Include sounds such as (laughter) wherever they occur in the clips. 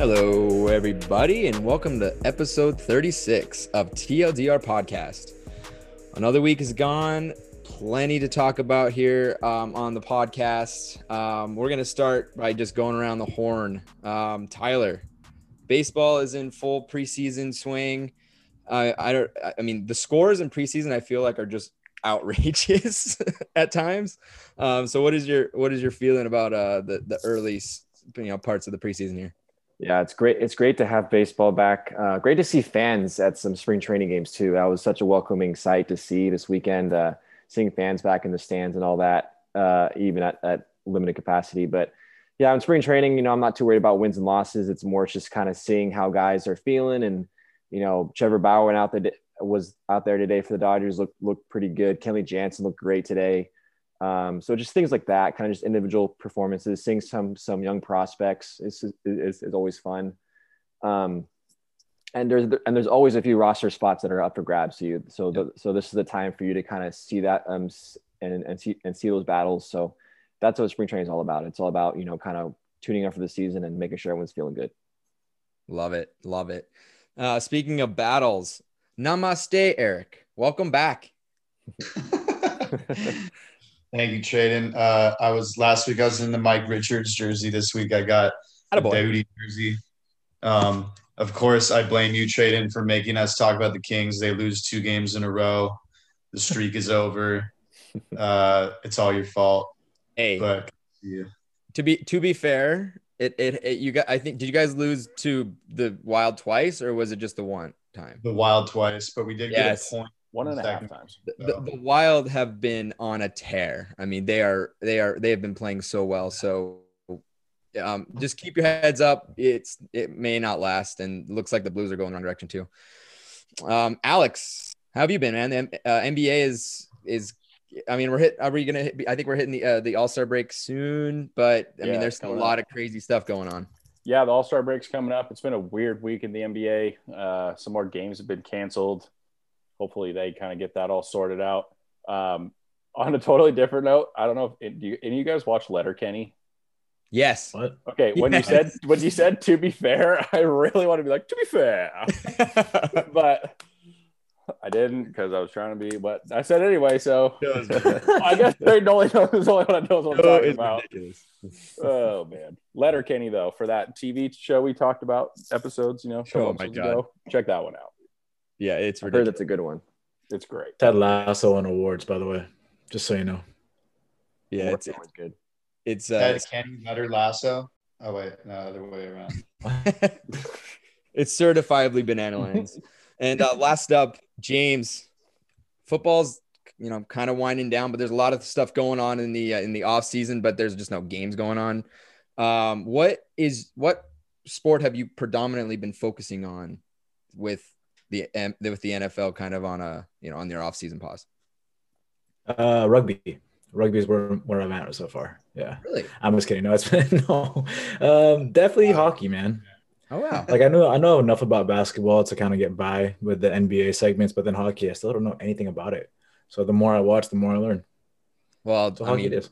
Hello, everybody, and welcome to episode 36 of TLDR Podcast. Another week is gone. Plenty to talk about here um, on the podcast. Um, we're going to start by just going around the horn. Um, Tyler, baseball is in full preseason swing. Uh, I don't. I mean, the scores in preseason I feel like are just (laughs) outrageous at times. Um, so, what is your what is your feeling about uh, the the early you know parts of the preseason here? Yeah, it's great. It's great to have baseball back. Uh, great to see fans at some spring training games too. That was such a welcoming sight to see this weekend. Uh, seeing fans back in the stands and all that, uh, even at, at limited capacity. But yeah, in spring training, you know, I'm not too worried about wins and losses. It's more just kind of seeing how guys are feeling. And you know, Trevor Bauer went out there was out there today for the Dodgers. looked looked pretty good. Kenley Jansen looked great today. Um, so just things like that, kind of just individual performances, seeing some some young prospects is is, is always fun. Um, and there's and there's always a few roster spots that are up for grabs to you. So the, so this is the time for you to kind of see that um and and see and see those battles. So that's what spring training is all about. It's all about you know kind of tuning up for the season and making sure everyone's feeling good. Love it, love it. Uh, speaking of battles, namaste, Eric. Welcome back. (laughs) (laughs) Thank you, Traden. Uh, I was last week. I was in the Mike Richards jersey. This week, I got a Doughty jersey. Um, of course, I blame you, Traden, for making us talk about the Kings. They lose two games in a row. The streak is over. (laughs) Uh, it's all your fault. Hey, but yeah. to be to be fair, it, it it you got. I think did you guys lose to the Wild twice, or was it just the one time? The Wild twice, but we did yes. get a point one and a half times. The, the, the, Wild have been on a tear. I mean, they are they are they have been playing so well. So um, just keep your heads up. It's it may not last, and looks like the Blues are going wrong direction too. Um, Alex, how have you been, man? The uh, NBA is is. I mean, we're hit. Are we gonna? Hit, I think we're hitting the uh, the All Star break soon, but I yeah, mean, there's a lot up. of crazy stuff going on. Yeah, the All Star break's coming up. It's been a weird week in the NBA. Uh, some more games have been canceled hopefully they kind of get that all sorted out. Um, on a totally different note, I don't know if do you, any of you guys watch Letterkenny? Yes. What? Okay. When yes. you said when you said to be fair, (laughs) I really want to be like to be fair, (laughs) but I didn't because I was trying to be. But I said anyway, so (laughs) I guess they only know is only one I know what I'm no, talking about. Ridiculous. oh man, Letterkenny though for that TV show we talked about episodes, you know, oh my god, ago, check that one out. Yeah, it's. I heard that's a good one. It's great. Ted Lasso on awards, by the way, just so you know. Yeah, it's, it's good. It's uh, Ted Kenny Letter Lasso. Oh wait, no, other way around. (laughs) (laughs) it's certifiably banana lands. and uh, last up, James. Football's you know kind of winding down, but there's a lot of stuff going on in the uh, in the off season. But there's just no games going on. Um, what is what sport have you predominantly been focusing on with the with the NFL kind of on a you know on their off season pause? Uh, rugby. Rugby is where where I'm at so far. Yeah. Really? I'm just kidding. No, it's been (laughs) no. Um, definitely hockey, man. Oh wow! Like I know I know enough about basketball to kind of get by with the NBA segments, but then hockey, I still don't know anything about it. So the more I watch, the more I learn. Well, so I mean, it is.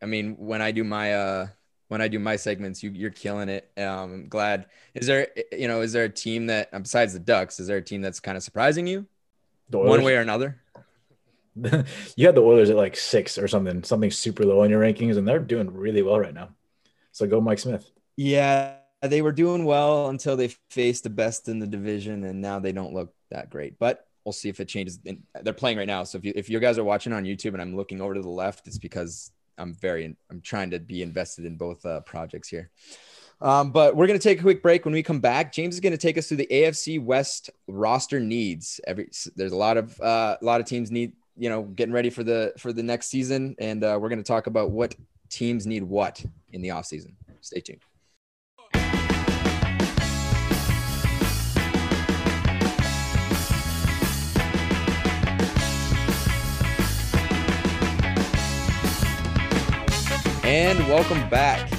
I mean, when I do my uh when I do my segments, you you're killing it. Um, I'm glad. Is there you know is there a team that um, besides the Ducks, is there a team that's kind of surprising you, one way or another? (laughs) you had the Oilers at like six or something, something super low on your rankings, and they're doing really well right now. So go Mike Smith. Yeah, they were doing well until they faced the best in the division, and now they don't look that great. But we'll see if it changes. They're playing right now, so if you if you guys are watching on YouTube and I'm looking over to the left, it's because I'm very I'm trying to be invested in both uh, projects here. Um, but we're going to take a quick break. When we come back, James is going to take us through the AFC West roster needs. Every there's a lot of uh, a lot of teams need you know getting ready for the for the next season, and uh, we're going to talk about what teams need what in the off season. Stay tuned. And welcome back.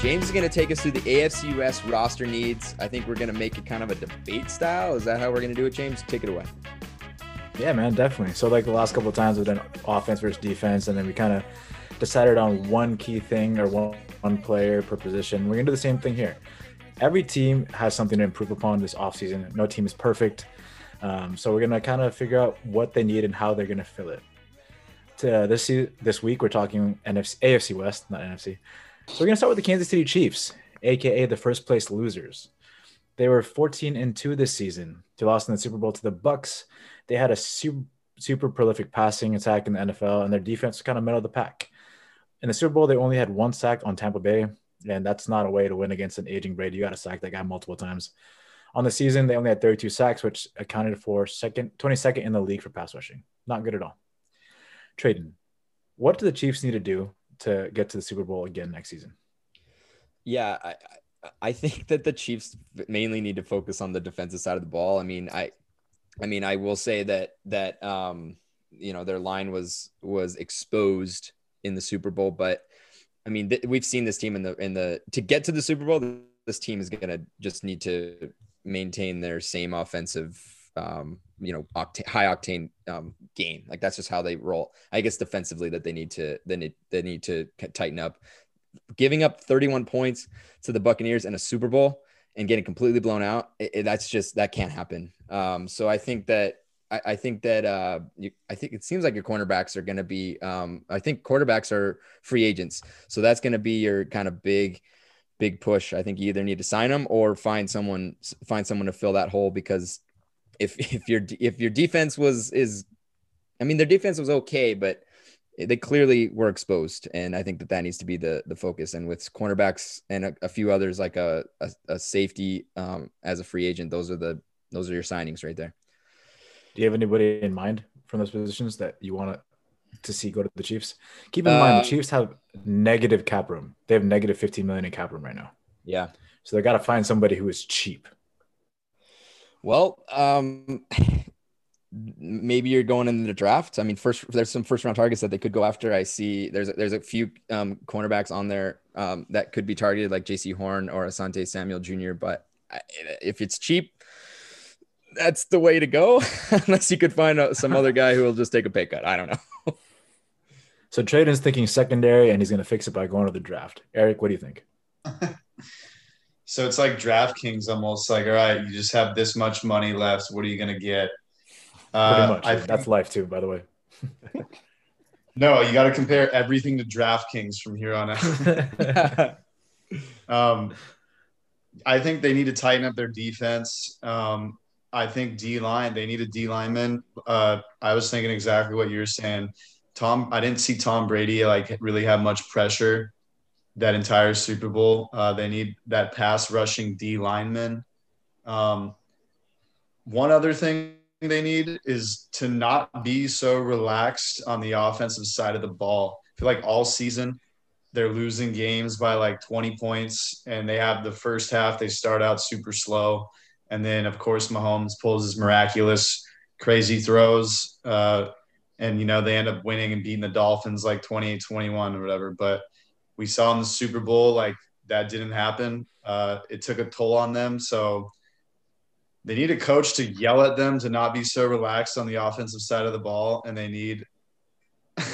James is going to take us through the AFC West roster needs. I think we're going to make it kind of a debate style. Is that how we're going to do it, James? Take it away. Yeah, man, definitely. So, like the last couple of times, we've done offense versus defense, and then we kind of decided on one key thing or one, one player per position. We're going to do the same thing here. every team has something to improve upon this offseason. No team is perfect. Um, so we're gonna kind of figure out what they need and how they're gonna fill it. To this this week, we're talking NFC, AFC West, not NFC. So we're gonna start with the Kansas City Chiefs, aka the first place losers. They were 14 and two this season. They lost in the Super Bowl to the Bucs. They had a super, super prolific passing attack in the NFL, and their defense was kind of middle of the pack. In the Super Bowl, they only had one sack on Tampa Bay, and that's not a way to win against an aging Brady. You got to sack that guy multiple times. On the season, they only had 32 sacks, which accounted for second 22nd in the league for pass rushing. Not good at all. Trayden, what do the Chiefs need to do to get to the Super Bowl again next season? Yeah, I, I think that the Chiefs mainly need to focus on the defensive side of the ball. I mean, I, I mean, I will say that that um, you know their line was was exposed in the Super Bowl, but I mean, th- we've seen this team in the in the to get to the Super Bowl. This team is to just need to maintain their same offensive, um, you know, high octane um, game. Like that's just how they roll. I guess defensively that they need to they need they need to tighten up giving up 31 points to the Buccaneers in a Super Bowl and getting completely blown out, it, it, that's just that can't happen. Um, so I think that I, I think that uh, you, I think it seems like your cornerbacks are going to be. Um, I think quarterbacks are free agents, so that's going to be your kind of big, big push. I think you either need to sign them or find someone find someone to fill that hole because if (laughs) if your if your defense was is, I mean their defense was okay, but they clearly were exposed, and I think that that needs to be the the focus. And with cornerbacks and a, a few others like a a, a safety um, as a free agent, those are the those are your signings right there. Do you have anybody in mind from those positions that you want to to see go to the Chiefs? Keep in uh, mind the um, Chiefs have negative cap room. They have negative 15 million in cap room right now. Yeah. So they got to find somebody who is cheap. Well, um, maybe you're going into the draft. I mean, first there's some first round targets that they could go after. I see there's there's a few um, cornerbacks on there um, that could be targeted, like Jaycee Horn or Asante Samuel Jr. But if it's cheap, that's the way to go. (laughs) Unless you could find some other guy who will just take a pay cut. I don't know. so Trayden's thinking secondary, and he's going to fix it by going to the draft. Eric, what do you think? (laughs) so it's like DraftKings almost like, all right, you just have this much money left. What are you going to get? Pretty uh, much. Think, that's life too, by the way. (laughs) no, you got to compare everything to DraftKings from here on out. (laughs) um, I think they need to tighten up their defense. Um, I think D line, they need a D lineman. Uh, I was thinking exactly what you were saying. Tom, I didn't see Tom Brady like really have much pressure that entire Super Bowl. Uh, they need that pass rushing D lineman. Um, one other thing they need is to not be so relaxed on the offensive side of the ball. I feel like all season they're losing games by like 20 points and they have the first half they start out super slow and then of course Mahomes pulls his miraculous crazy throws uh, and you know they end up winning and beating the Dolphins like 28-21 or whatever but we saw in the Super Bowl like that didn't happen uh, it took a toll on them so they need a coach to yell at them to not be so relaxed on the offensive side of the ball, and they need. (laughs)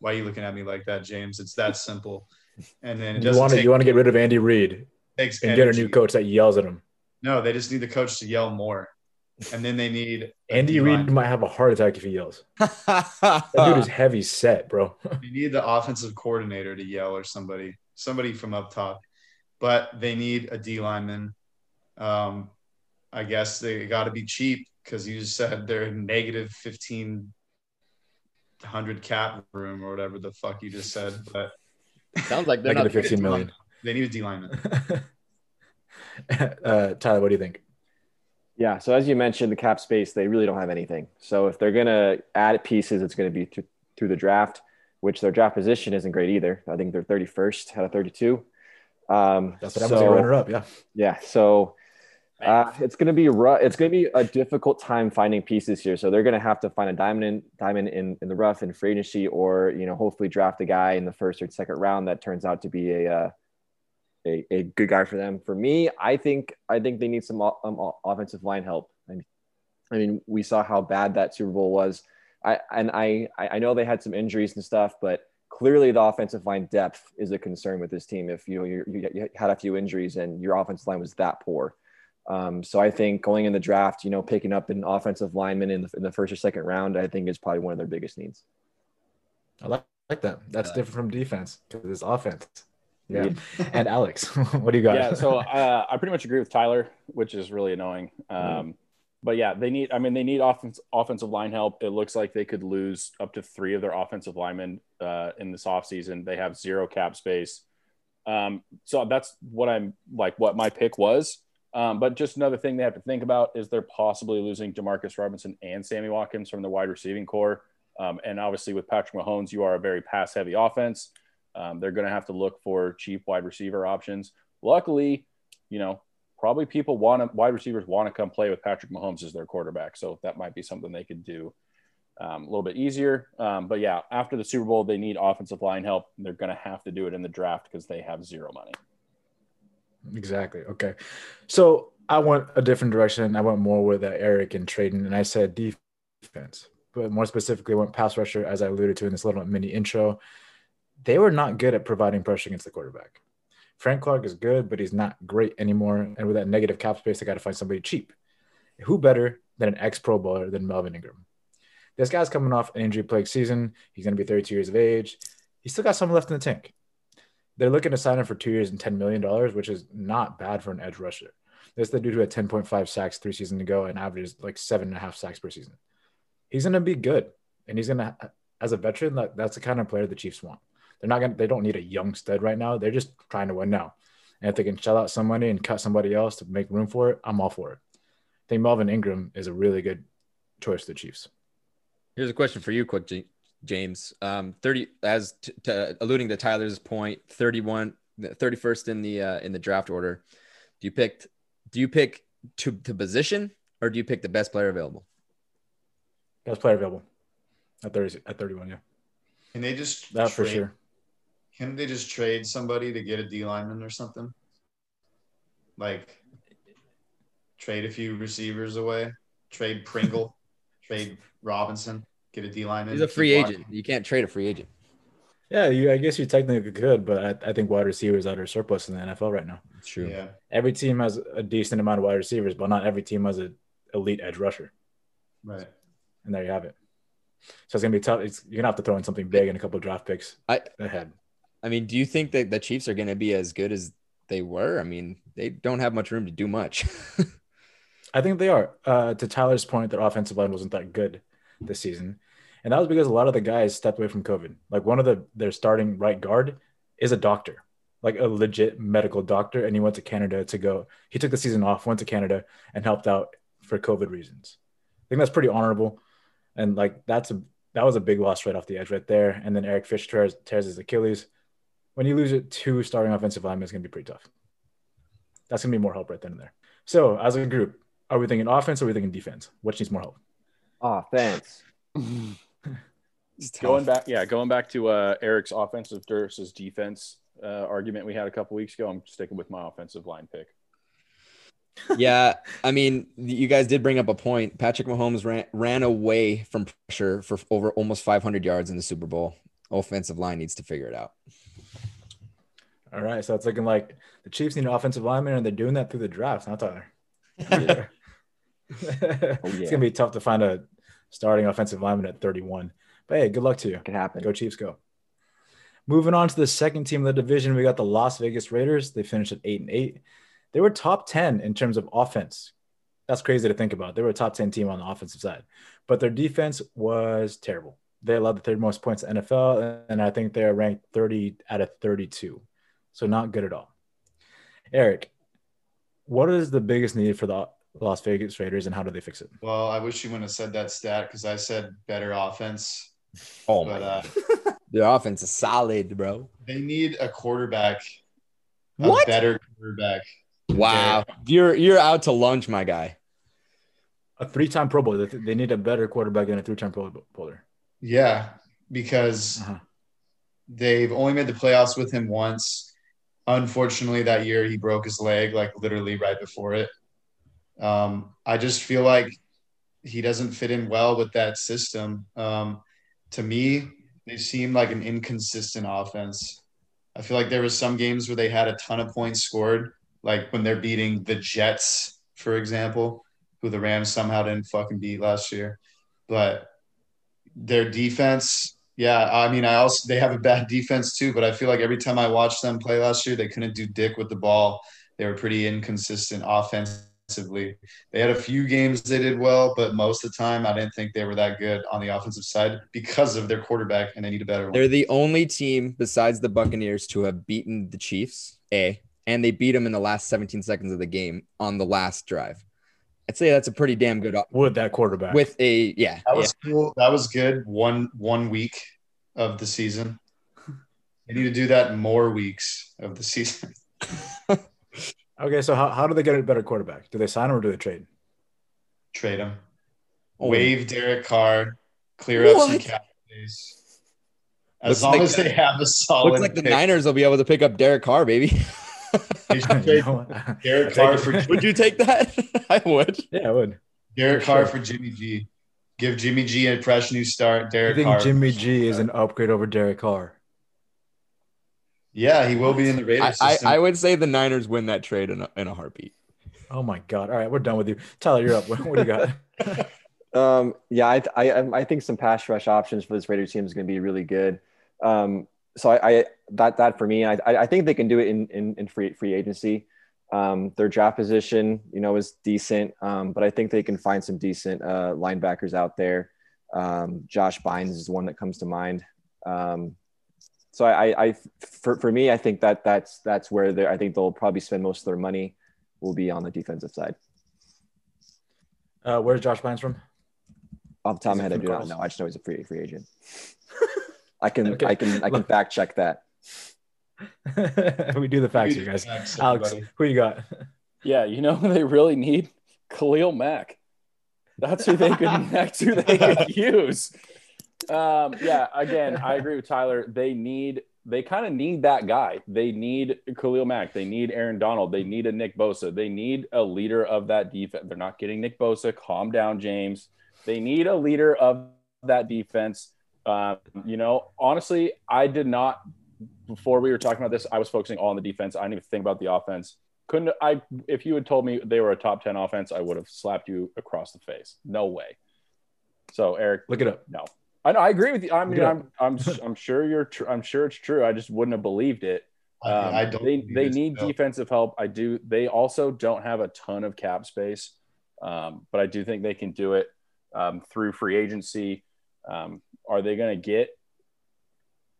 Why are you looking at me like that, James? It's that simple. And then you want to you want to get rid of Andy Reid and energy. get a new coach that yells at him. No, they just need the coach to yell more, and then they need Andy Reid might have a heart attack if he yells. (laughs) that dude is heavy set, bro. you need the offensive coordinator to yell or somebody, somebody from up top, but they need a D lineman. Um, I guess they got to be cheap because you said they're negative 1500 cap room or whatever the fuck you just said. But sounds like they're negative 15 million. They need a D lineman. (laughs) uh, Tyler, what do you think? Yeah. So as you mentioned, the cap space, they really don't have anything. So if they're going to add pieces, it's going to be through, through the draft, which their draft position isn't great either. I think they're 31st out of 32. Um, That's what so, runner up. Yeah. Yeah. So uh, it's going to be rough. It's going to be a difficult time finding pieces here. So they're going to have to find a diamond in diamond in, in the rough in free agency, or you know, hopefully draft a guy in the first or second round that turns out to be a uh, a, a good guy for them. For me, I think I think they need some um, offensive line help. I mean, I mean, we saw how bad that Super Bowl was. I and I I know they had some injuries and stuff, but clearly the offensive line depth is a concern with this team. If you you, you had a few injuries and your offensive line was that poor, um, so I think going in the draft, you know, picking up an offensive lineman in the, in the first or second round, I think is probably one of their biggest needs. I like, like that. That's different from defense because it's offense. Yeah. and Alex, (laughs) what do you got? Yeah. So uh, I pretty much agree with Tyler, which is really annoying. Um, mm-hmm. But yeah, they need. I mean, they need offense, offensive line help. It looks like they could lose up to three of their offensive linemen uh, in this offseason. They have zero cap space. Um, so that's what I'm like. What my pick was. Um, but just another thing they have to think about is they're possibly losing Demarcus Robinson and Sammy Watkins from the wide receiving core. Um, and obviously, with Patrick Mahomes, you are a very pass heavy offense. Um, they're going to have to look for cheap wide receiver options. Luckily, you know, probably people want to, wide receivers want to come play with Patrick Mahomes as their quarterback. So that might be something they could do um, a little bit easier. Um, but yeah, after the Super Bowl, they need offensive line help. They're going to have to do it in the draft because they have zero money. Exactly. Okay. So I went a different direction. I went more with uh, Eric and Trayden, and I said defense, but more specifically, went pass rusher, as I alluded to in this little mini intro. They were not good at providing pressure against the quarterback. Frank Clark is good, but he's not great anymore. And with that negative cap space, they got to find somebody cheap. Who better than an ex Pro Bowler than Melvin Ingram? This guy's coming off an injury plagued season. He's going to be 32 years of age. He's still got some left in the tank. They're looking to sign him for two years and $10 million, which is not bad for an edge rusher. This is the dude who had 10.5 sacks three seasons ago and averages like seven and a half sacks per season. He's going to be good. And he's going to, as a veteran, that's the kind of player the Chiefs want. They're not going to, they don't need a young stud right now. They're just trying to win now. And if they can shell out some money and cut somebody else to make room for it, I'm all for it. I think Melvin Ingram is a really good choice to the Chiefs. Here's a question for you, quick, James. Um, 30 as t- to, alluding to Tyler's point, 31 31st in the uh, in the draft order. Do you pick do you pick to, to position or do you pick the best player available? Best player available at 30 at 31, yeah. Can they just that for sure? Can they just trade somebody to get a D lineman or something? Like trade a few receivers away, trade Pringle, (laughs) trade Robinson get a D lineman. He's a free agent. You can't trade a free agent. Yeah, you. I guess you technically could, but I, I think wide receivers are surplus in the NFL right now. It's true. Yeah. Every team has a decent amount of wide receivers, but not every team has an elite edge rusher. Right. And there you have it. So it's gonna be tough. It's, you're gonna have to throw in something big and a couple draft picks I, ahead. I mean, do you think that the Chiefs are gonna be as good as they were? I mean, they don't have much room to do much. (laughs) I think they are. Uh, to Tyler's point, their offensive line wasn't that good this season. And that was because a lot of the guys stepped away from COVID. Like one of the their starting right guard is a doctor, like a legit medical doctor, and he went to Canada to go. He took the season off, went to Canada, and helped out for COVID reasons. I think that's pretty honorable, and like that's a that was a big loss right off the edge right there. And then Eric Fish tears, tears his Achilles. When you lose it two starting offensive linemen, it's gonna be pretty tough. That's gonna be more help right then and there. So as a group, are we thinking offense or are we thinking defense? Which needs more help? Offense. (laughs) going back, yeah, going back to uh, Eric's offensive versus defense uh, argument we had a couple weeks ago. I'm sticking with my offensive line pick. (laughs) yeah, I mean, you guys did bring up a point. Patrick Mahomes ran ran away from pressure for over almost 500 yards in the Super Bowl. Offensive line needs to figure it out. All right, so it's looking like the Chiefs need an offensive lineman, and they're doing that through the draft, not Tyler. Yeah. (laughs) oh, yeah. It's gonna be tough to find a starting offensive lineman at 31. But hey, good luck to you. Can happen. Go Chiefs, go. Moving on to the second team of the division, we got the Las Vegas Raiders. They finished at eight and eight. They were top 10 in terms of offense. That's crazy to think about. They were a top 10 team on the offensive side, but their defense was terrible. They allowed the third most points in NFL, and I think they're ranked 30 out of 32. So not good at all. Eric, what is the biggest need for the Las Vegas Raiders, and how do they fix it? Well, I wish you wouldn't have said that stat because I said better offense. Oh but, my! Uh, (laughs) Their offense is solid, bro. They need a quarterback. A what? better quarterback. Wow, you're you're out to lunch, my guy. A three-time Pro Bowler. They need a better quarterback than a three-time Pro Bowler. Yeah, because uh-huh. they've only made the playoffs with him once. Unfortunately, that year he broke his leg, like literally right before it. Um, I just feel like he doesn't fit in well with that system. Um, to me, they seem like an inconsistent offense. I feel like there was some games where they had a ton of points scored, like when they're beating the Jets, for example, who the Rams somehow didn't fucking beat last year. But their defense, yeah, I mean, I also they have a bad defense too, but I feel like every time I watched them play last year, they couldn't do dick with the ball. They were pretty inconsistent offensively. They had a few games they did well, but most of the time I didn't think they were that good on the offensive side because of their quarterback and they need a better one. They're the only team besides the Buccaneers to have beaten the Chiefs, A, and they beat them in the last 17 seconds of the game on the last drive. I'd say that's a pretty damn good with that quarterback. With a yeah, that was yeah. cool. That was good. One one week of the season. They need to do that more weeks of the season. (laughs) okay, so how, how do they get a better quarterback? Do they sign him or do they trade? Trade him. Oh. Waive Derek Carr. Clear what? up some cap space. As looks long like, as they have a solid. Looks like the Niners will be able to pick up Derek Carr, baby. (laughs) (laughs) (laughs) Derek Carr for. Would you take that? (laughs) I would. Yeah, I would. Derek Carr for Jimmy G. Give Jimmy G a fresh new start. Derek I think Carr Jimmy G is an upgrade over Derek Carr. Yeah, he will be in the Raiders. I, I, I, would say the Niners win that trade in a, in a heartbeat. Oh my god! All right, we're done with you. Tyler, you're up. What, what do you got? um, yeah, I, I I think some pass rush options for this Raiders team is going to be really good. Um, so I, I, that that for me, I I think they can do it in in, in free free agency. Um, their draft position, you know, is decent, um, but I think they can find some decent uh, linebackers out there. Um, Josh Bynes is one that comes to mind. Um, so I, I, for, for me, I think that that's that's where they I think they'll probably spend most of their money will be on the defensive side. Uh, where's Josh Bynes from? Off the top of my head, I do not know. I just know he's a free free agent. I can okay. I can I can fact check that. (laughs) we do the facts here, guys. Alex, who you got? Yeah, you know they really need Khalil Mack. That's who they could. (laughs) that's who they could use. Um, yeah, again, I agree with Tyler. They need. They kind of need that guy. They need Khalil Mack. They need Aaron Donald. They need a Nick Bosa. They need a leader of that defense. They're not getting Nick Bosa. Calm down, James. They need a leader of that defense. Uh, you know, honestly, I did not before we were talking about this, I was focusing all on the defense. I didn't even think about the offense. Couldn't I? If you had told me they were a top ten offense, I would have slapped you across the face. No way. So Eric, look it up. No, I know. I agree with you. I mean, I'm, I'm, I'm sure you're. Tr- I'm sure it's true. I just wouldn't have believed it. Um, I, I don't. They, they need defensive help. I do. They also don't have a ton of cap space, um, but I do think they can do it um, through free agency. Um, are they going to get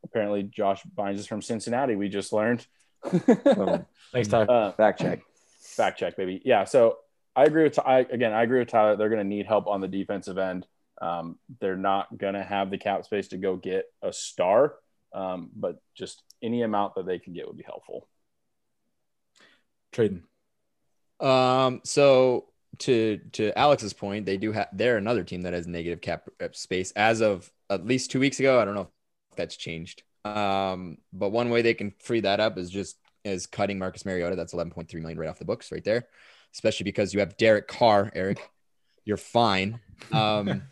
apparently Josh Bynes is from Cincinnati. We just learned. oh, (laughs) thanks, Tyler. Uh, fact check. Fact check, baby. Yeah. So I agree with I again. I agree with Tyler. They're going to need help on the defensive end. Um, they're not going to have the cap space to go get a star, um, but just any amount that they can get would be helpful. Trading. Um. So to to Alex's point, they do have. They're another team that has negative cap space as of at least two weeks ago. I don't know that's changed. Um, but one way they can free that up is just is cutting Marcus Mariota. That's 11.3 million right off the books right there, especially because you have Derek Carr, Eric. You're fine. Um,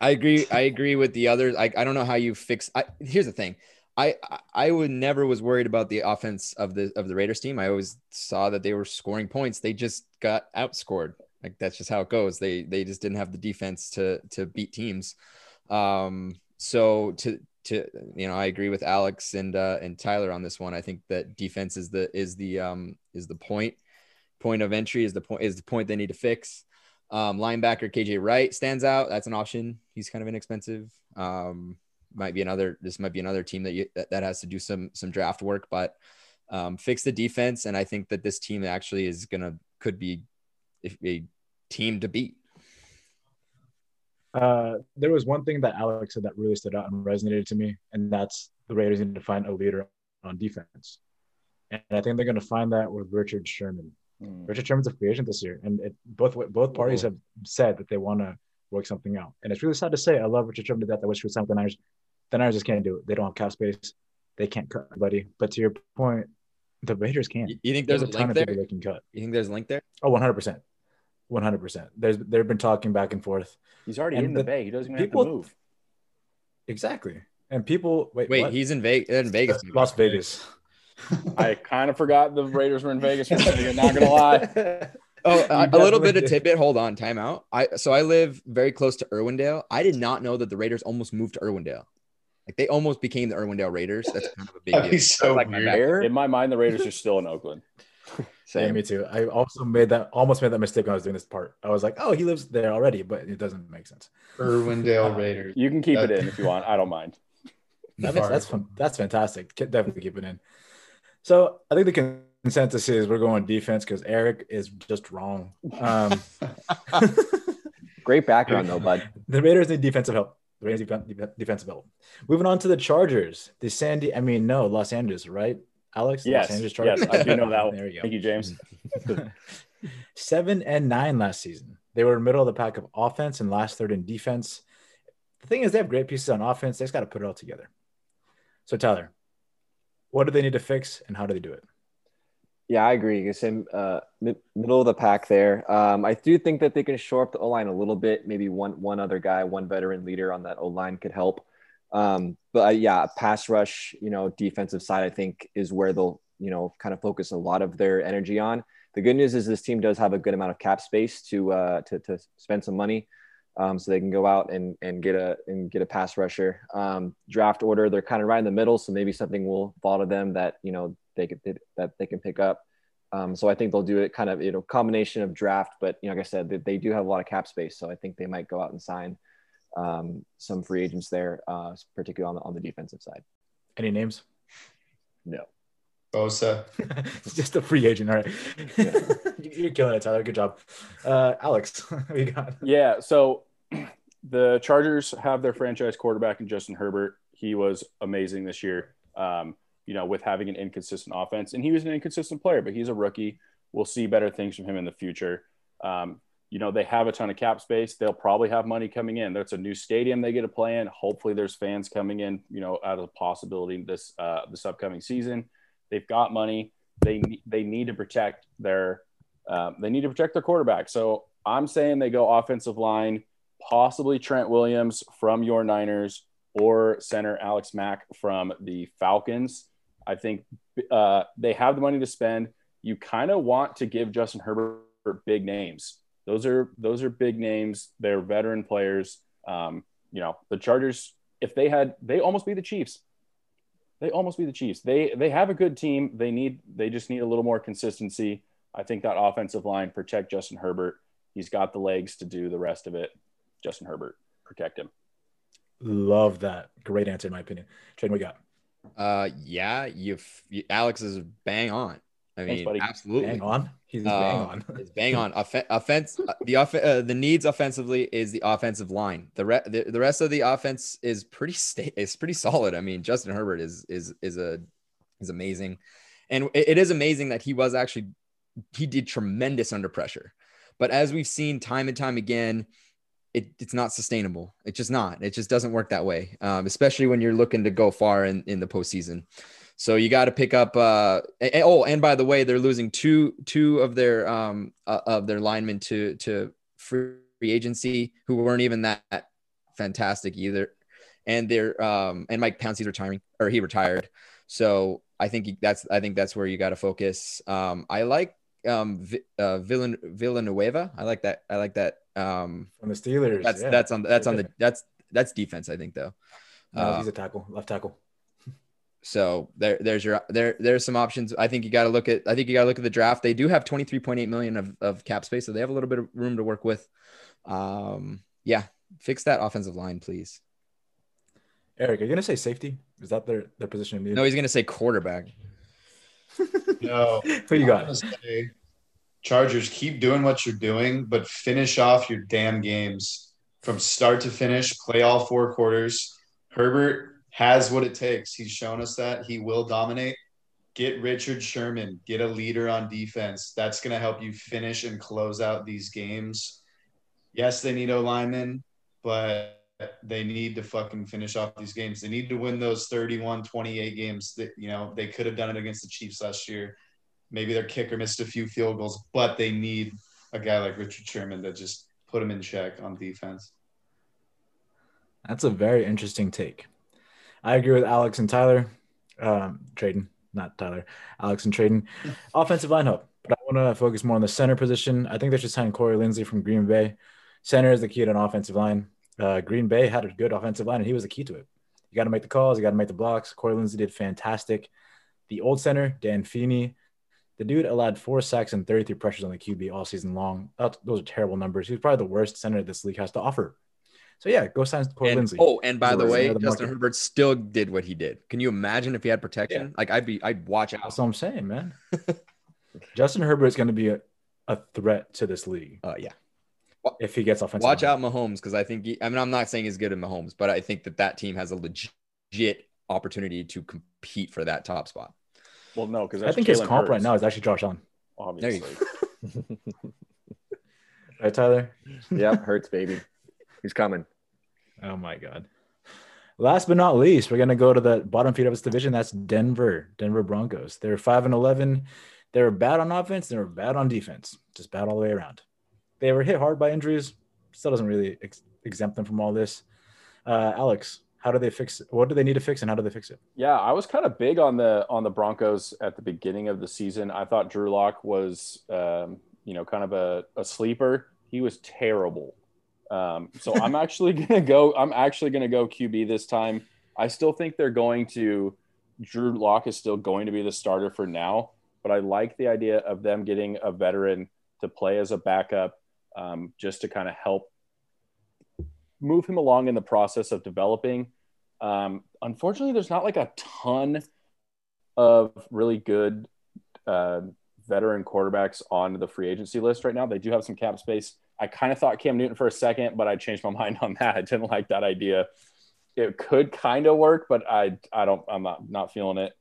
I agree. I agree with the others. I, I don't know how you fix. I, here's the thing. I I would never was worried about the offense of the of the Raiders team. I always saw that they were scoring points. They just got outscored. Like that's just how it goes. They they just didn't have the defense to to beat teams. Um, so to to you know I agree with Alex and uh, and Tyler on this one. I think that defense is the is the um is the point point of entry is the point is the point they need to fix. Um, linebacker KJ Wright stands out. That's an option. He's kind of inexpensive. Um, might be another. This might be another team that you, that, that has to do some some draft work, but um, fix the defense. And I think that this team actually is gonna could be a team to beat. Uh, there was one thing that Alex said that really stood out and resonated to me, and that's the Raiders need to find a leader on defense. And I think they're going to find that with Richard Sherman. Mm. Richard Sherman's a free agent this year, and it, both both parties have said that they want to work something out. And it's really sad to say. I love Richard Sherman to death. I wish he would sign the Niners. The Niners just can't do it. They don't have cap space. They can't cut anybody. But to your point, the Raiders can. You think there's, there's a, a link there? They can cut. You think there's a link there? Oh, 100 percent. One hundred percent. There's they've been talking back and forth. He's already and in the, the bay. He doesn't even people, have to move. Exactly. And people wait. Wait, what? he's in Vegas. In Vegas. Las Vegas. I kind of forgot the Raiders were in Vegas for a. Not gonna lie. (laughs) Oh, You a, a little bit definitely of did. tidbit. Hold on, time out. I so I live very close to Irwindale. I did not know that the Raiders almost moved to Irwindale. Like they almost became the Irwindale Raiders. That's kind of a big That'd deal. be so Like my weird. back. In my mind, the Raiders are still in Oakland. Yeah, me too. I also made that almost made that mistake when I was doing this part. I was like, oh, he lives there already, but it doesn't make sense. Irwindale (laughs) Raiders. You can keep it in if you want. I don't mind. (laughs) That's that's fun. That's fantastic. Definitely keep it in. So I think the consensus is we're going defense because Eric is just wrong. Um, (laughs) Great background though, bud. the Raiders need defensive help. The Raiders need defensive help. Moving on to the Chargers. The Sandy, I mean, no, Los Angeles, right? Alex, Yes, Los Angeles Chargers. yes, I do know that (laughs) one. there you go. Thank you, James. (laughs) (laughs) Seven and nine last season. They were middle of the pack of offense and last third in defense. The thing is, they have great pieces on offense. They just got to put it all together. So, Tyler, what do they need to fix and how do they do it? Yeah, I agree. You Same uh, mid- middle of the pack there. Um, I do think that they can shore up the O line a little bit. Maybe one one other guy, one veteran leader on that O line could help. Um, but uh, yeah, pass rush, you know, defensive side, I think is where they'll you know kind of focus a lot of their energy on. The good news is this team does have a good amount of cap space to uh, to, to spend some money. Um, so they can go out and, and get a and get a pass rusher. Um, draft order, they're kind of right in the middle, so maybe something will fall to them that you know they could that they can pick up. Um, so I think they'll do it kind of you know combination of draft, but you know like I said, they, they do have a lot of cap space, so I think they might go out and sign um, some free agents there, uh, particularly on the on the defensive side. Any names? No, Bosa. (laughs) it's just a free agent. All right. (laughs) You're killing it, Tyler. Good job. Uh, Alex, (laughs) what you got? Yeah. So (clears throat) the Chargers have their franchise quarterback in Justin Herbert. He was amazing this year. Um, you know, with having an inconsistent offense, and he was an inconsistent player, but he's a rookie. We'll see better things from him in the future. Um, you know, they have a ton of cap space. They'll probably have money coming in. That's a new stadium they get to play in. Hopefully, there's fans coming in. You know, out of the possibility this uh, this upcoming season. They've got money. They they need to protect their uh, they need to protect their quarterback. So I'm saying they go offensive line, possibly Trent Williams from your Niners or center Alex Mack from the Falcons. I think uh, they have the money to spend. You kind of want to give Justin Herbert big names. Those are those are big names. They're veteran players. Um, you know, the Chargers, if they had, they almost be the Chiefs. They almost be the Chiefs. They they have a good team. They need they just need a little more consistency. I think that offensive line protect Justin Herbert. He's got the legs to do the rest of it. Justin Herbert, protect him. Love that. Great answer, in my opinion. Trade, we got. Uh, yeah, you've you, Alex is bang on. I mean, buddy. absolutely. Bang on. He's bang Uh, on. it's bang on. Off- offense, uh, the off- uh, the needs offensively is the offensive line. The, re- the the rest of the offense is pretty sta- It's pretty solid. I mean, Justin Herbert is is is a is amazing, and it, it is amazing that he was actually he did tremendous under pressure. But as we've seen time and time again, it, it's not sustainable. It's just not. It just doesn't work that way, um, especially when you're looking to go far in, in the postseason. So you got to pick up. Uh, and- oh, and by the way, they're losing two two of their um, uh, of their linemen to to free agency who weren't even that fantastic either. And they're um, and Mike Pouncey's retiring or he retired. So I think that's I think that's where you got to focus. Um, I like um, uh, Villan- Villanueva. I like that. I like that. Um, From the Steelers. that's yeah. that's on that's on the that's that's defense. I think though. No, Uh, he's a tackle, left tackle. So there, there's your there, there's some options. I think you got to look at. I think you got to look at the draft. They do have 23.8 million of, of cap space, so they have a little bit of room to work with. Um, yeah, fix that offensive line, please. Eric, are you gonna say safety? Is that their their position? in No, he's gonna say quarterback. (laughs) No. (laughs) Who you got? say, Chargers, keep doing what you're doing, but finish off your damn games from start to finish. Play all four quarters. Herbert has what it takes. He's shown us that he will dominate. Get Richard Sherman. Get a leader on defense. That's going to help you finish and close out these games. Yes, they need O linemen, but they need to fucking finish off these games. They need to win those 31 28 games that, you know, they could have done it against the Chiefs last year. Maybe their kicker missed a few field goals, but they need a guy like Richard Sherman to just put them in check on defense. That's a very interesting take. I agree with Alex and Tyler. Um, Traden, not Tyler. Alex and Traden. (laughs) Offensive line help, but I want to focus more on the center position. I think they should sign Corey Linsley from Green Bay. Center is the key to an offensive line. Uh, Green Bay had a good offensive line, and he was the key to it. You got to make the calls, you got to make the blocks. Corey Linsley did fantastic. The old center, Dan Feeney, the dude allowed four sacks and 33 pressures on the QB all season long. those are terrible numbers. He's probably the worst center this league has to offer. So yeah, go sign Corey and, Linsley. Oh, and by the way, the Justin Herbert still did what he did. Can you imagine if he had protection? Yeah. Like I'd be, I'd watch out. That's what I'm saying, man. (laughs) Justin Herbert is going to be a, a threat to this league. Uh, yeah. If he gets offensive, watch line. out Mahomes because I think he, I mean I'm not saying he's good in Mahomes, but I think that that team has a legit opportunity to compete for that top spot. Well, no, because I think Jalen his comp Hurts. right now is actually Josh Allen. Obviously. (laughs) (laughs) right, Tyler. Yep, Hurts baby. He's coming. Oh my god. Last but not least, we're gonna go to the bottom feed of this division. That's Denver, Denver Broncos. They're five and eleven. They were bad on offense. They were bad on defense. Just bad all the way around. They were hit hard by injuries. Still doesn't really ex- exempt them from all this. Uh, Alex, how do they fix it? What do they need to fix, and how do they fix it? Yeah, I was kind of big on the on the Broncos at the beginning of the season. I thought Drew Lock was, um, you know, kind of a, a sleeper. He was terrible um, so I'm actually (laughs) gonna go. I'm actually gonna go QB this time. I still think they're going to. Drew Lock is still going to be the starter for now, but I like the idea of them getting a veteran to play as a backup, um, just to kind of help move him along in the process of developing. Um, unfortunately, there's not like a ton of really good uh, veteran quarterbacks on the free agency list right now. They do have some cap space. I kind of thought Cam Newton for a second, but I changed my (laughs) mind on that. I didn't like that idea. It could kind of work, but I I don't I'm not not feeling it.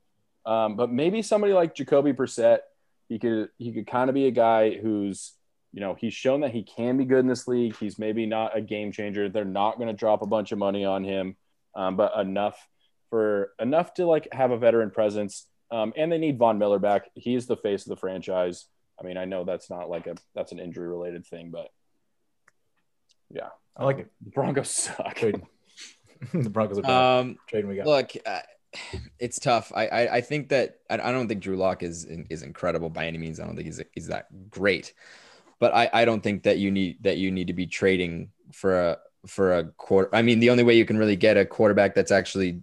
Um, but maybe somebody like Jacoby Brissett, he could he could kind of be a guy who's you know he's shown that he can be good in this league. He's maybe not a game changer. They're not going to drop a bunch of money on him, um, but enough for enough to like have a veteran presence. Um, and they need Von Miller back. He's the face of the franchise. I mean, I know that's not like a that's an injury related thing, but yeah, I like it. The Broncos suck. (laughs) the Broncos are bad. Um, Trading we got. Look, uh, it's tough. I, I, I think that I, I don't think Drew Lock is is incredible by any means. I don't think he's he's that great, but I, I don't think that you need that you need to be trading for a for a quarter. I mean, the only way you can really get a quarterback that's actually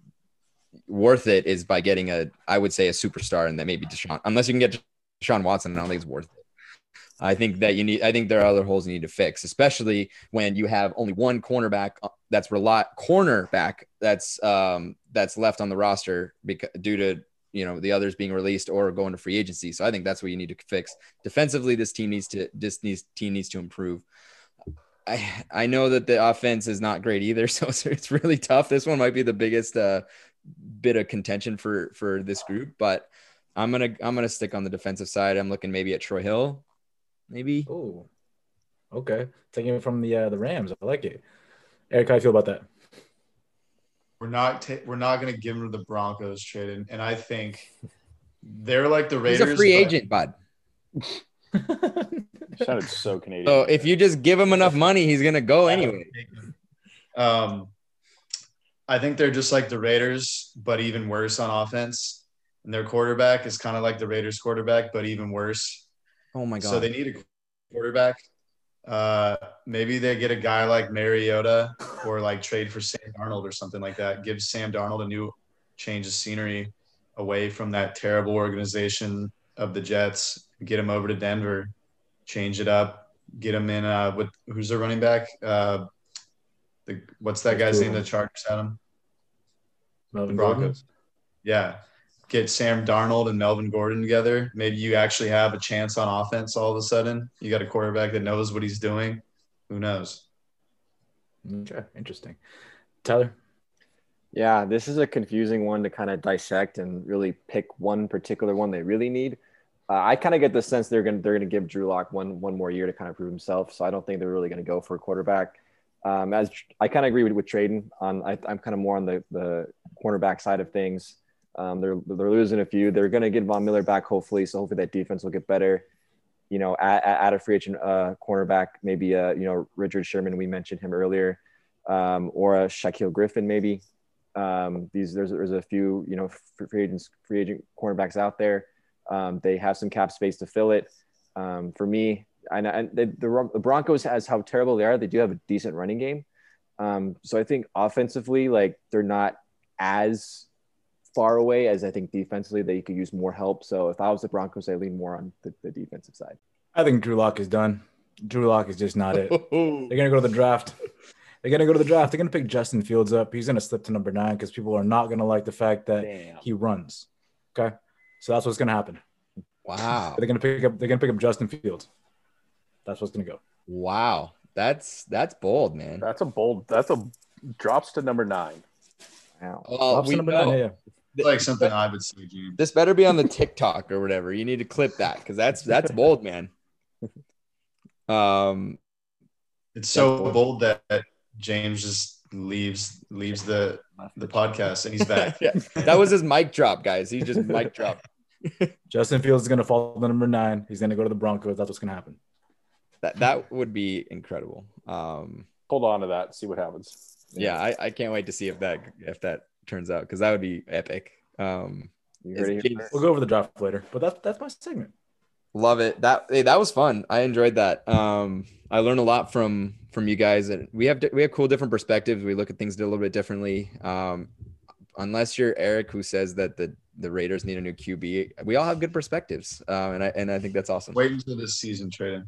worth it is by getting a I would say a superstar and that maybe Deshaun. Unless you can get Deshaun Watson, I don't think it's worth it. I think that you need. I think there are other holes you need to fix, especially when you have only one cornerback uh, that's rely cornerback that's um, that's left on the roster because due to you know the others being released or going to free agency. So I think that's what you need to fix. Defensively, this team needs to this needs, team needs to improve. I I know that the offense is not great either, (laughs) so it's really tough. This one might be the biggest uh, bit of contention for for this group, but I'm gonna I'm gonna stick on the defensive side. I'm looking maybe at Troy Hill maybe. Oh, okay. Taking it from the uh, the Rams, I like it. Eric, how do you feel about that? We're not ta- we're not going to give him to the Broncos trade, and, and I think they're like the Raiders. He's a free but... agent, bud. sounded so Canadian. So if you just give him enough money, he's gonna go anyway. Um, I think they're just like the Raiders, but even worse on offense. And their quarterback is kind of like the Raiders quarterback, but even worse. Oh my god! So they need a quarterback. Uh, maybe they get a guy like Mariota or like trade for Sam Darnold or something like that. Give Sam Darnold a new change of scenery away from that terrible organization of the Jets. Get him over to Denver, change it up, get him in uh, with who's their running back? Uh, the what's that guy's name? The Chargers had him. Melvin Broncos. Yeah, get Sam Darnold and Melvin Gordon together, maybe you actually have a chance on offense all of a sudden. You got a quarterback that knows what he's doing. Who knows? Okay, interesting. Tyler? Yeah, this is a confusing one to kind of dissect and really pick one particular one they really need. Uh, I kind of get the sense they're going to they're going to give Drew Lock one one more year to kind of prove himself. So I don't think they're really going to go for a quarterback. Um, as I kind of agree with, with Traden on, I, am kind of more on the the cornerback side of things. Um, they're they're losing a few. They're going to get Von Miller back hopefully, so hopefully that defense will get better. You know, add a free agent uh, cornerback, maybe uh, you know Richard Sherman. We mentioned him earlier, um, or a Shaquill Griffin maybe. Um, these there's there's a few you know free agents free agent cornerbacks out there. Um, they have some cap space to fill it. Um, for me, I know the, the Broncos as how terrible they are, they do have a decent running game. Um, so I think offensively, like they're not as far away as I think defensively they could use more help. So if I was the Broncos, I lean more on the, the defensive side. I think Drew Lock is done. Drew Lock is just not it. (laughs) Oh. They're gonna go to the draft. They're gonna go to the draft. They're gonna pick Justin Fields up. He's gonna slip to number nine because people are not gonna like the fact that Damn. he runs. Okay, so that's what's gonna happen. Wow. They're gonna pick up. They're gonna pick up Justin Fields. That's what's gonna go. Wow, that's that's bold, man. That's a bold. That's a drops to number nine. Wow. Well, we number know. nine. Yeah. Like something I would say, James. This better be on the TikTok or whatever. You need to clip that because that's that's bold, man. (laughs) Um, it's so bold that James just leaves leaves the the podcast and he's back. (laughs) yeah, that was his mic drop, guys. He just mic dropped. (laughs) Justin Fields is going to fall to number nine. He's going to go to the Broncos. That's what's going to happen. That that would be incredible. Um, Hold on to that. See what happens. Yeah, I, I can't wait to see if that if that turns out because that would be epic. Um, we'll go over the draft later, but that's that's my segment. Love it. That hey, that was fun. I enjoyed that. Um, I learned a lot from from you guys, and we have we have cool different perspectives. We look at things a little bit differently. Um, unless you're Eric, who says that the the Raiders need a new QB, we all have good perspectives, um, and I and I think that's awesome. Wait until this season, Trayden.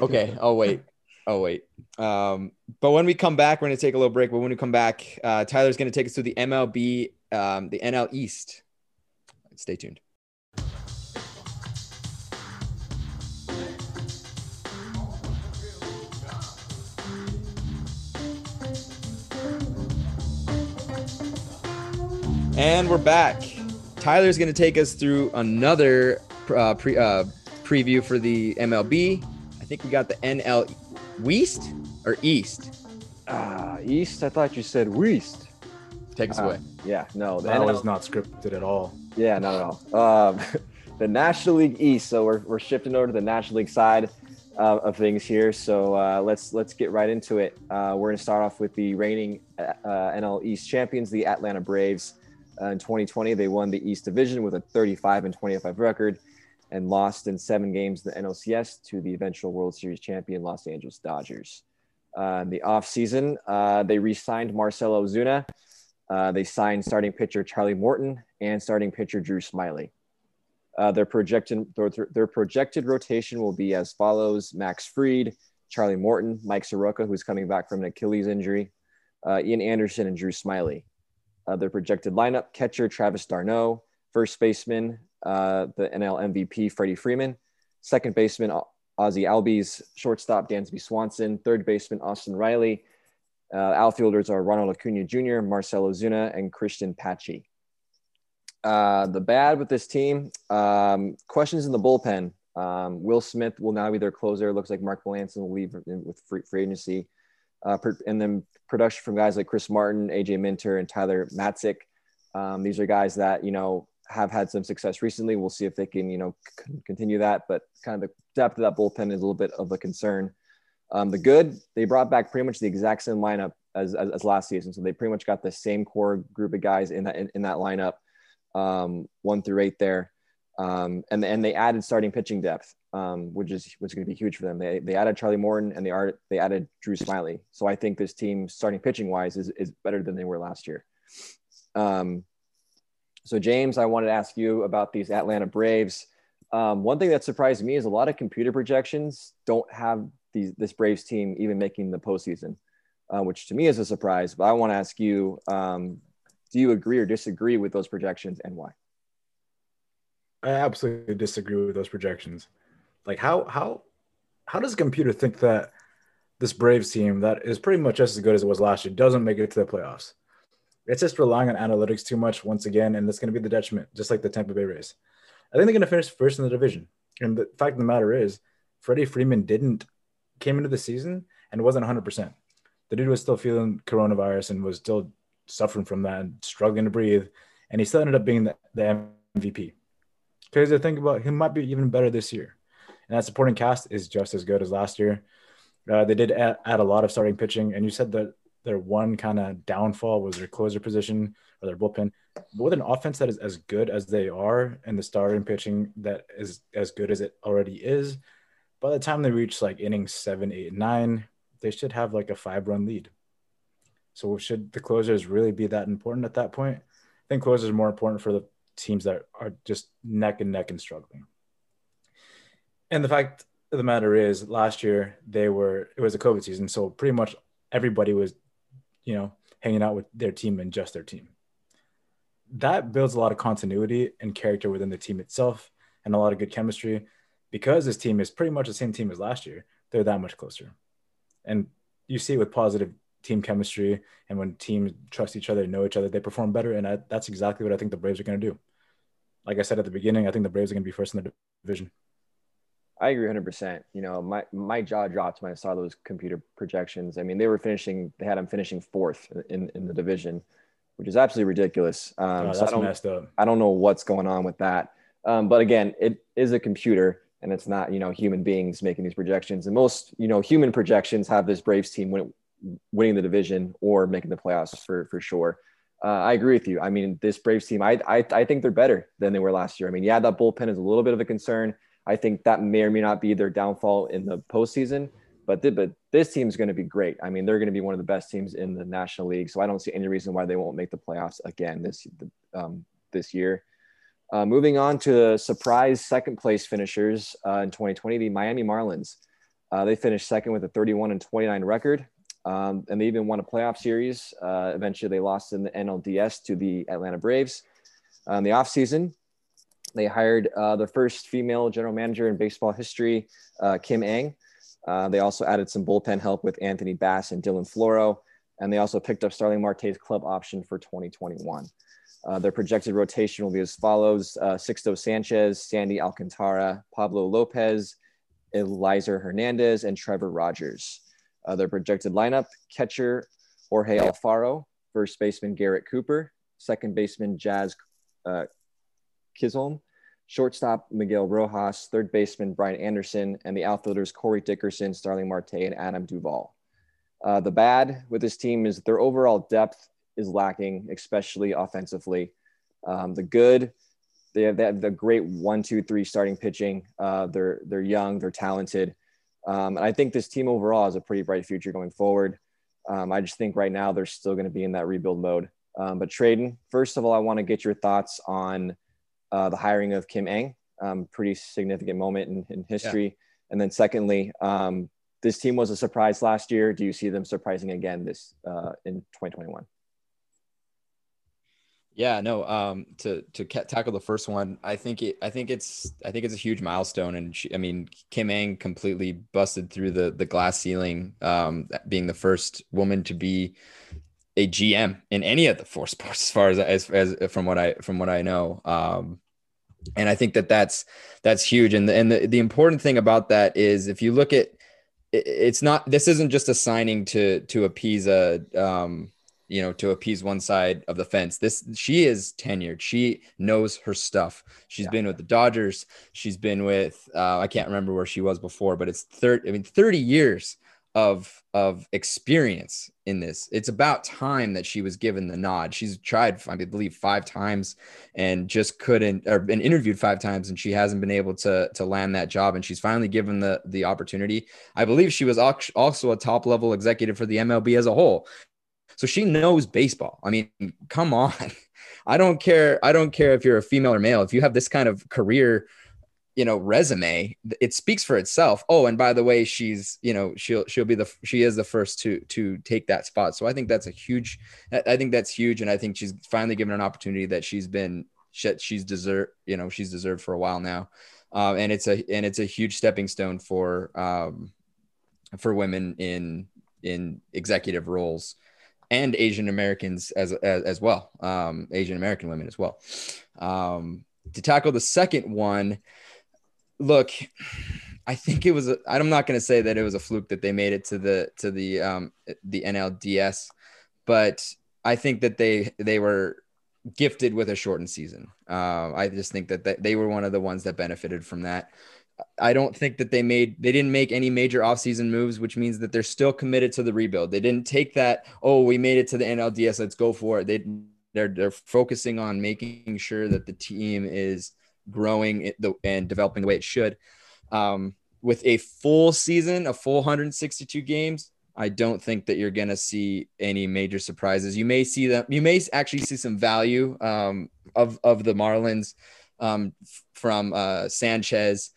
Okay. I'll wait. Oh wait. Um, but when we come back, we're gonna take a little break. But when we come back, uh, Tyler's gonna take us through the MLB, um, the NL East. Stay tuned. And we're back. Tyler's going to take us through another uh, pre, uh, preview for the MLB. I think we got the NL West or East. Ah, uh, East. I thought you said West. Take us uh, away. Yeah, no, that NL- was not scripted at all. Yeah, not at all. Um, (laughs) the National League East. So we're, we're shifting over to the National League side uh, of things here. So uh, let's let's get right into it. Uh, we're going to start off with the reigning uh, NL East champions, the Atlanta Braves. Uh, in 2020, they won the East Division with a 35 and 25 record and lost in seven games in the NLCS to the eventual World Series champion Los Angeles Dodgers. Uh, in the offseason, uh, they re signed Marcell Ozuna. Uh, they signed starting pitcher Charlie Morton and starting pitcher Drew Smyly. Uh, their, projected, their, their projected rotation will be as follows Max Fried, Charlie Morton, Mike Soroka, who's coming back from an Achilles injury, uh, Ian Anderson, and Drew Smyly. Uh, their projected lineup catcher Travis d'Arnaud, first baseman, uh, the NL MVP Freddie Freeman, second baseman Ozzie Albies, shortstop Dansby Swanson, third baseman Austin Riley. Uh, outfielders are Ronald Acuna Jr., Marcell Ozuna, and Cristian Pache. Uh, the bad with this team, um, questions in the bullpen. Um, Will Smith will now be their closer. Looks like Mark Melancon will leave with free, free agency. Uh, and then production from guys like Chris Martin, AJ Minter, and Tyler Matzek. Um, these are guys that, you know, have had some success recently. We'll see if they can, you know, c- continue that. But kind of the depth of that bullpen is a little bit of a concern. Um, the good, they brought back pretty much the exact same lineup as, as, as, last season. So they pretty much got the same core group of guys in that in, in that lineup, um, one through eight there. Um, and and they added starting pitching depth um, which is which is going to be huge for them. They, they added Charlie Morton and they are they added Drew Smyly. So I think this team starting pitching wise is, is better than they were last year. Um, so James, I wanted to ask you about these Atlanta Braves. Um, one thing that surprised me is a lot of computer projections don't have these this Braves team even making the postseason, uh, which to me is a surprise. But I want to ask you, um, do you agree or disagree with those projections and why? I absolutely disagree with those projections. Like how how how does a computer think that this Braves team that is pretty much just as good as it was last year doesn't make it to the playoffs? It's just relying on analytics too much once again, and that's going to be the detriment, just like the Tampa Bay Rays. I think they're going to finish first in the division. And the fact of the matter is, Freddie Freeman didn't came into the season and wasn't 100%. The dude was still feeling coronavirus and was still suffering from that and struggling to breathe. And he still ended up being the, the MVP. Because I think about him might be even better this year and that supporting cast is just as good as last year. Uh, they did add, add, a lot of starting pitching, and you said that their one kind of downfall was their closer position or their bullpen. But with an offense that is as good as they are and the starting pitching that is as good as it already is, by the time they reach like inning seven, eight, nine, they should have like a five run lead. So should the closers really be that important at that point? I think closers are more important for the teams that are just neck and neck and struggling. And the fact of the matter is, last year they were it was a COVID season, so pretty much everybody was, you know, hanging out with their team and just their team. That builds a lot of continuity and character within the team itself and a lot of good chemistry because this team is pretty much the same team as last year. They're that much closer. And you see it with positive team chemistry and when teams trust each other, know each other, they perform better. And I, that's exactly what I think the Braves are going to do. Like I said at the beginning, I think the Braves are going to be first in the division. I agree 100%. You know, my, my jaw dropped when I saw those computer projections. I mean, they were finishing, they had them finishing fourth in, in the division, which is absolutely ridiculous. Um, oh, so I don't, messed up. I don't know what's going on with that. Um, but again, it is a computer and it's not, you know, human beings making these projections. And most, you know, human projections have this Braves team win, winning the division or making the playoffs for, for sure. Uh, I agree with you. I mean, this Braves team, I, I, I think they're better than they were last year. I mean, yeah, that bullpen is a little bit of a concern I think that may or may not be their downfall in the postseason. But, th- but this team is going to be great. I mean, they're going to be one of the best teams in the National League. So I don't see any reason why they won't make the playoffs again this um, this year. Uh, moving on to the surprise second place finishers uh, in 2020, the Miami Marlins. Uh, they finished second with a 31 and 29 record. Um, and they even won a playoff series. Uh, eventually, they lost in the NLDS to the Atlanta Braves. In the offseason, they hired uh, the first female general manager in baseball history, uh, Kim Ng. Uh, they also added some bullpen help with Anthony Bass and Dylan Floro. And they also picked up Starling Marte's club option for 2021. Uh, their projected rotation will be as follows uh, Sixto Sanchez, Sandy Alcantara, Pablo Lopez, Elieser Hernandez, and Trevor Rogers. Uh, their projected lineup catcher Jorge Alfaro, first baseman Garrett Cooper, second baseman Jazz uh, Chisholm, shortstop Miguel Rojas, third baseman Brian Anderson, and the outfielders Corey Dickerson, Starling Marte, and Adam Duvall. Uh, the bad with this team is their overall depth is lacking, especially offensively. Um, the good, they have, they have the great one, two, three starting pitching. Uh, they're they're young, they're talented, um, and I think this team overall has a pretty bright future going forward. Um, I just think right now they're still going to be in that rebuild mode. Um, but Trayden, first of all, I want to get your thoughts on uh, the hiring of Kim Ng, um, pretty significant moment in, in history. Yeah. And then secondly, um, this team was a surprise last year. Do you see them surprising again this uh, in 2021? Yeah, no. Um, to to tackle the first one, I think it. I think it's. I think it's a huge milestone, and she, I mean, Kim Ng completely busted through the the glass ceiling, um, being the first woman to be a GM in any of the four (laughs) sports, as far as as, as from what I from what I know. Um, and I think that that's that's huge. And the, and the, the important thing about that is if you look at it's not this isn't just a signing to to appease a um, you know to appease one side of the fence this she is tenured she knows her stuff She's yeah. been with the dodgers she's been with uh, i can't remember where she was before but it's 30 i mean 30 years of of experience in this. It's about time that she was given the nod. She's tried, I believe, five times and just couldn't, or been interviewed five times, and she hasn't been able to to land that job. And she's finally given the the opportunity. I believe she was also a top level executive for the MLB as a whole, so she knows baseball. I mean, come on. (laughs) I don't care. I don't care if you're a female or male. If you have this kind of career you know resume it speaks for itself. Oh and by the way she's you know she'll she'll be the she is the first to to take that spot. So i think that's a huge i think that's huge and i think she's finally given an opportunity that she's been she's deserved you know she's deserved for a while now. Um, and it's a and it's a huge stepping stone for um for women in in executive roles and asian americans as as, as well um asian american women as well. Um to tackle the second one look, I think it was. i am not going to say that it was a fluke that they made it to the to the um, the NLDS, but I think that they they were gifted with a shortened season. Uh, I just think that they were one of the ones that benefited from that. I don't think that they made they didn't make any major offseason moves, which means that they're still committed to the rebuild. They didn't take that, oh, we made it to the NLDS, let's go for it. They they're they're focusing on making sure that the team is growing and developing the way it should. Um, with a full season, a full 162 games, I don't think that you're going to see any major surprises. You may see that you may actually see some value um, of of the Marlins um, from uh, Sanchez.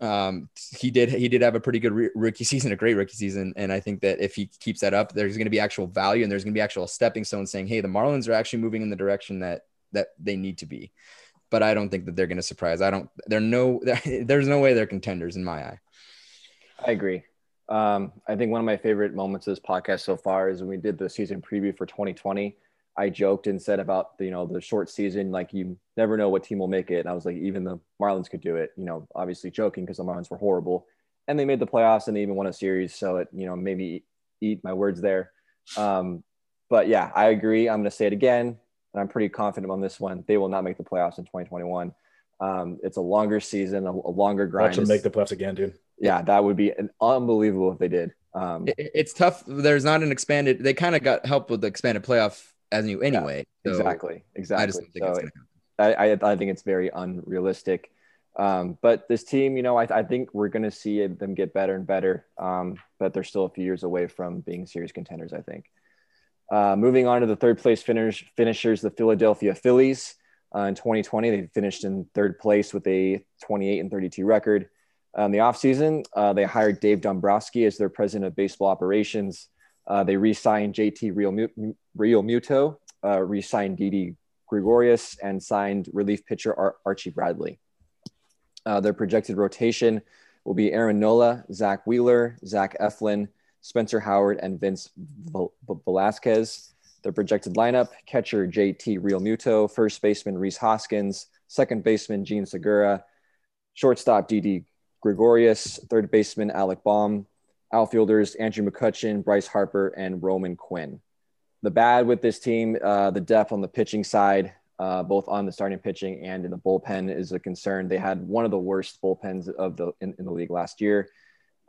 Um, he did he did have a pretty good re- rookie season, a great rookie season, and I think that if he keeps that up, there's going to be actual value and there's going to be actual stepping stone saying, "Hey, the Marlins are actually moving in the direction that that they need to be." But I don't think that they're going to surprise. I don't. They're no. (laughs) There's no way they're contenders in my eye. I agree. Um, I think one of my favorite moments of this podcast so far is when we did the season preview for 2020. I joked and said about the, you know the short season, like you never know what team will make it. And I was like, even the Marlins could do it. You know, obviously joking because the Marlins were horrible, and they made the playoffs and they even won a series. So it you know maybe eat my words there. Um, but yeah, I agree. I'm going to say it again, and I'm pretty confident on this one. They will not make the playoffs in 2021. Um, it's a longer season, a, a longer grind. Watch them make the playoffs again, dude yeah, that would be an unbelievable if they did. Um, it, it's tough. There's not an expanded. They kind of got help with the expanded playoff as new anyway. Yeah, so exactly. Exactly. I just think so it's I, I, I think it's very unrealistic. Um, but this team, you know, I, I think we're going to see them get better and better. Um, but they're still a few years away from being serious contenders, I think. Uh, moving on to the third place finish, finishers, the Philadelphia Phillies. Uh, in 2020, they finished in third place with a 28 and 32 record. In um, the offseason, uh, they hired Dave Dombrowski as their president of baseball operations. Uh, they re signed JT Realmuto, uh, re signed Didi Gregorius, and signed relief pitcher Ar- Archie Bradley. Uh, their projected rotation will be Aaron Nola, Zack Wheeler, Zach Eflin, Spencer Howard, and Vince Velasquez. Their projected lineup catcher JT Realmuto, first baseman Rhys Hoskins, second baseman Jean Segura, shortstop Didi Gregorius, third baseman Alec Bohm, outfielders Andrew McCutchen, Bryce Harper, and Roman Quinn. The bad with this team, uh, the depth on the pitching side, uh, both on the starting pitching and in the bullpen, is a concern. They had one of the worst bullpens of the in, in the league last year,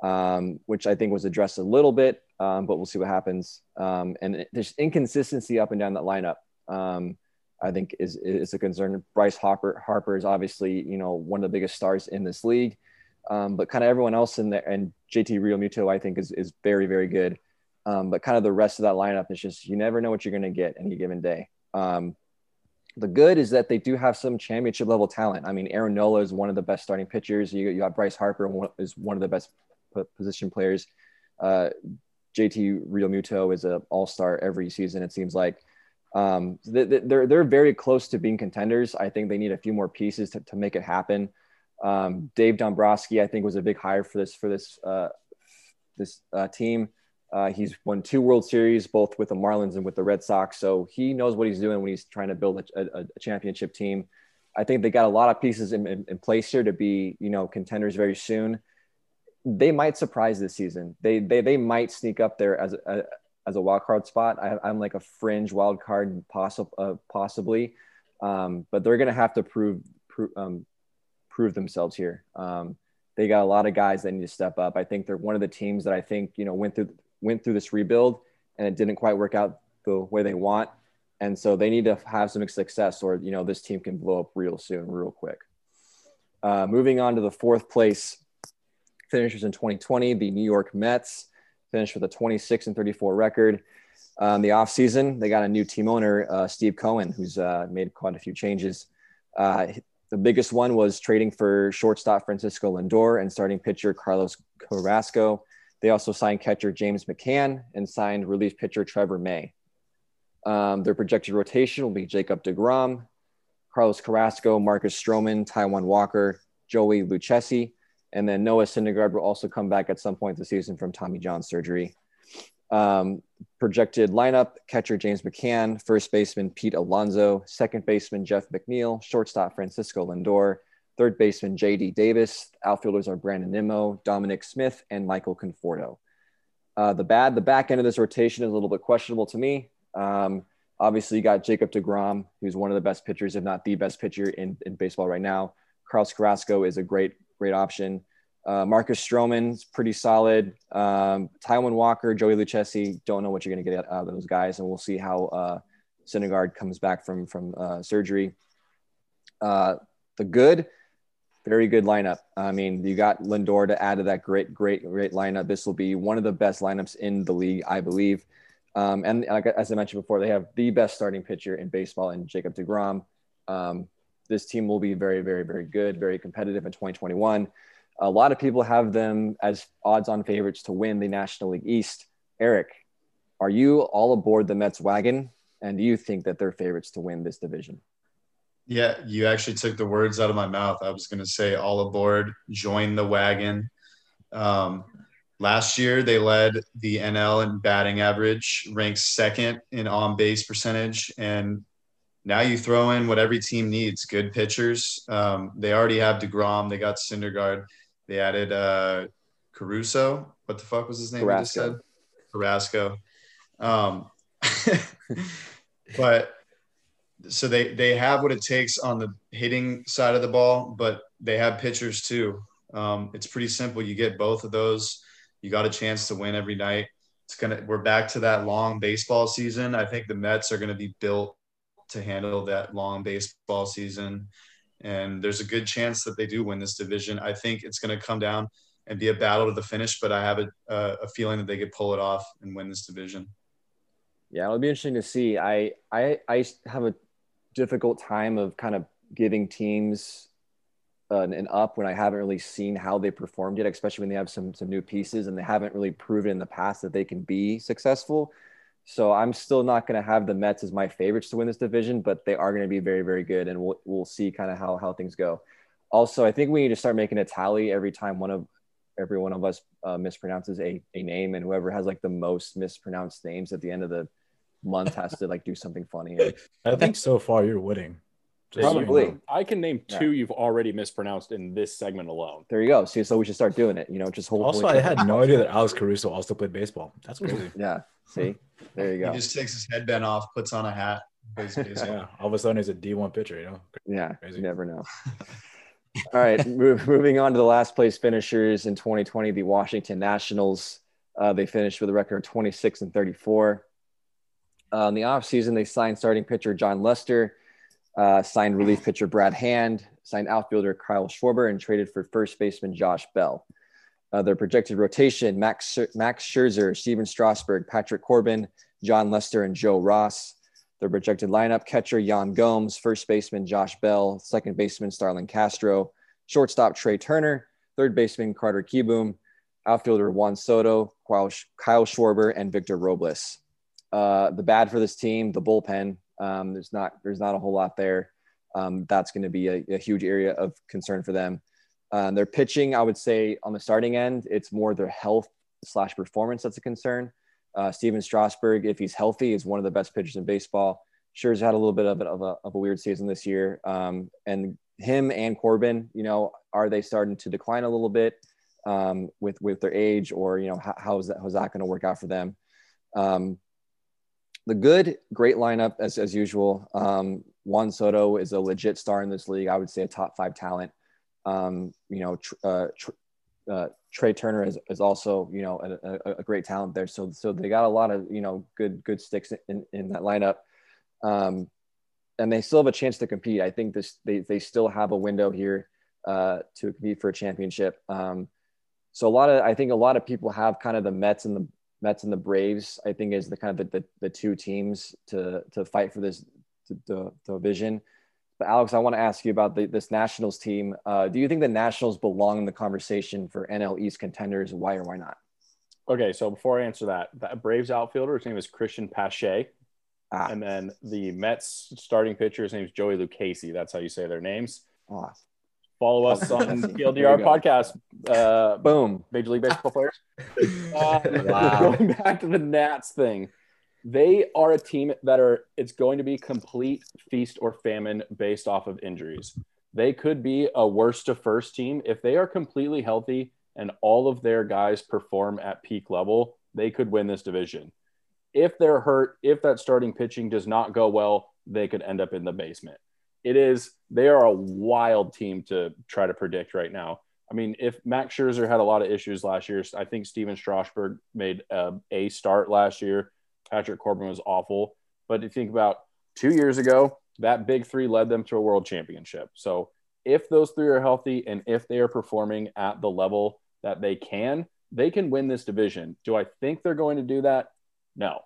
um, which I think was addressed a little bit, um, but we'll see what happens. Um, and there's inconsistency up and down that lineup. Um, I think is is a concern. Bryce Harper Harper is obviously you know one of the biggest stars in this league. Um, but kind of everyone else in there, and JT Realmuto, I think, is, is very, very good. Um, but kind of the rest of that lineup is just you never know what you're going to get any given day. The good is that they do have some championship level talent. I mean, Aaron Nola is one of the best starting pitchers. You, you have Bryce Harper is one of the best position players. Uh, JT Realmuto is an all star every season. It seems like um, they're they're very close to being contenders. I think they need a few more pieces to, to make it happen. Um, Dave Dombrowski, I think, was a big hire for this for this uh, this uh, team. Uh, he's won two World Series, both with the Marlins and with the Red Sox. So he knows what he's doing when he's trying to build a, a, a championship team. I think they got a lot of pieces in, in, in, place here to be, you know, contenders very soon. They might surprise this season. They they, they might sneak up there as a, as a wild card spot. I, am like a fringe wild card, possible uh, possibly, um, but they're gonna have to prove, prove um, prove themselves here. Um, they got a lot of guys that need to step up. I think they're one of the teams that I think you know went through went through this rebuild and it didn't quite work out the way they want, and so they need to have some success, or you know this team can blow up real soon, real quick. Uh, moving on to the fourth place finishers in 2020, the New York Mets finished with a 26 and 34 record. Um, the offseason, they got a new team owner, uh, Steve Cohen, who's uh, made quite a few changes. Uh, the biggest one was trading for shortstop Francisco Lindor and starting pitcher Carlos Carrasco. They also signed catcher James McCann and signed relief pitcher Trevor May. Um, their projected rotation will be Jacob DeGrom, Carlos Carrasco, Marcus Stroman, Taijuan Walker, Joey Lucchesi, and then Noah Syndergaard will also come back at some point this season from Tommy John surgery. Um, projected lineup catcher James McCann, first baseman Pete Alonso, second baseman Jeff McNeil, shortstop Francisco Lindor, third baseman JD Davis. Outfielders are Brandon Nimmo, Dominic Smith, and Michael Conforto. Uh, the bad, the back end of this rotation is a little bit questionable to me. Um, obviously, you got Jacob DeGrom, who's one of the best pitchers, if not the best pitcher in, in baseball right now. Carlos Carrasco is a great, great option. Uh, Marcus Stroman's pretty solid. Um, Walker, Joey Lucchesi, don't know what you're going to get out of those guys, and we'll see how uh, Syndergaard comes back from from uh, surgery. Uh, the good, very good lineup. I mean, you got Lindor to add to that great, great, great lineup. This will be one of the best lineups in the league, I believe. Um, and like, as I mentioned before, they have the best starting pitcher in baseball in Jacob DeGrom. Um, this team will be very, very, very good, very competitive in 2021. A lot of people have them as odds-on favorites to win the National League East. Eric, are you all aboard the Mets wagon? And do you think that they're favorites to win this division? Yeah, you actually took the words out of my mouth. I was going to say all aboard, join the wagon. Um, last year, they led the NL in batting average, ranked second in on base percentage. And now you throw in what every team needs good pitchers. Um, they already have DeGrom, they got Syndergaard, they added uh, Caruso. What the fuck was his name? Carrasco. Carrasco. Um, (laughs) but so they they have what it takes on the hitting side of the ball, but they have pitchers too. Um, it's pretty simple. You get both of those, you got a chance to win every night. It's gonna. We're back to that long baseball season. I think the Mets are gonna be built to handle that long baseball season, and there's a good chance that they do win this division. I think it's gonna come down and be a battle to the finish, but I have a, a feeling that they could pull it off and win this division. Yeah, it'll be interesting to see. I I I have a difficult time of kind of giving teams an, an, up when I haven't really seen how they performed yet, especially when they have some some new pieces and they haven't really proven in the past that they can be successful. So I'm still not going to have the Mets as my favorites to win this division, but they are going to be very very good, and we'll we'll see kind of how how things go. Also, I think we need to start making a tally every time one of every one of us uh, mispronounces a, a name, and whoever has like the most mispronounced names at the end of the month has to like do something funny. (laughs) I think so far you're winning. Probably. I can name two yeah. you've already mispronounced in this segment alone. There you go. See, so we should start doing it. You know, just hold. Also, I had no idea that Alex Caruso also played baseball. That's crazy. (laughs) yeah. See, there you go. He just takes his headband off, puts on a hat, (laughs) yeah. All of a sudden, he's a D1 pitcher. You know. Yeah. Crazy. You never know. (laughs) All right, move, moving on to the last place finishers in 2020, the Washington Nationals. Uh, they finished with a record of 26 and 34. Uh, in the offseason, they signed starting pitcher Jon Lester, uh, signed relief pitcher Brad Hand, signed outfielder Kyle Schwarber, and traded for first baseman Josh Bell. Uh, their projected rotation Max, Max Scherzer, Stephen Strasburg, Patrick Corbin, Jon Lester, and Joe Ross. Their projected lineup catcher Yan Gomes, first baseman Josh Bell, second baseman Starlin Castro, shortstop Trea Turner, third baseman Carter Kieboom, outfielder Juan Soto, Kyle Schwarber, and Victor Robles. Uh, the bad for this team, the bullpen. Um, there's not there's not a whole lot there. Um, that's going to be a, a, huge area of concern for them. Um, their pitching, I would say, on the starting end, it's more their health slash performance that's a concern. Uh, Stephen Strasburg, if he's healthy, is one of the best pitchers in baseball. Sure's had a little bit of, of, a, of a weird season this year. Um, and him and Corbin, you know, are they starting to decline a little bit um, with with their age, or you know, how, how is that how's that going to work out for them? Um, the good, great lineup as, as usual. Um, Juan Soto is a legit star in this league. I would say a top five talent. Um, you know, tr- uh, tr- uh, Trea Turner is, is also, you know, a, a, a, great talent there. So, so they got a lot of, you know, good, good sticks in, in that lineup. Um, and they still have a chance to compete. I think this, they, they still have a window here uh, to compete for a championship. Um, so a lot of, I think a lot of people have kind of the Mets and the Mets and the Braves, I think, is the kind of the, the, the two teams to to fight for this the, division. But Alex, I want to ask you about the, this Nationals team. Uh, do you think the Nationals belong in the conversation for NL East contenders? Why or why not? Okay, so before I answer that, that Braves outfielder, his name is Cristian Pache. Ah. And then the Mets starting pitcher, his name is Joey Lucchesi. That's how you say their names. Ah. Follow us (laughs) on TLDR podcast. Uh, Boom. Major League Baseball players. Uh, (laughs) wow. Going back to the Nats thing, they are a team that are. It's going to be complete feast or famine based off of injuries. They could be a worst to first team if they are completely healthy and all of their guys perform at peak level. They could win this division. If they're hurt, if that starting pitching does not go well, they could end up in the basement it is they are a wild team to try to predict right now. I mean, if Max Scherzer had a lot of issues last year, I think Stephen Strasburg made a, a start last year. Patrick Corbin was awful. But you think about two years ago, that big three led them to a world championship. So if those three are healthy and if they are performing at the level that they can, they can win this division. Do I think they're going to do that? No.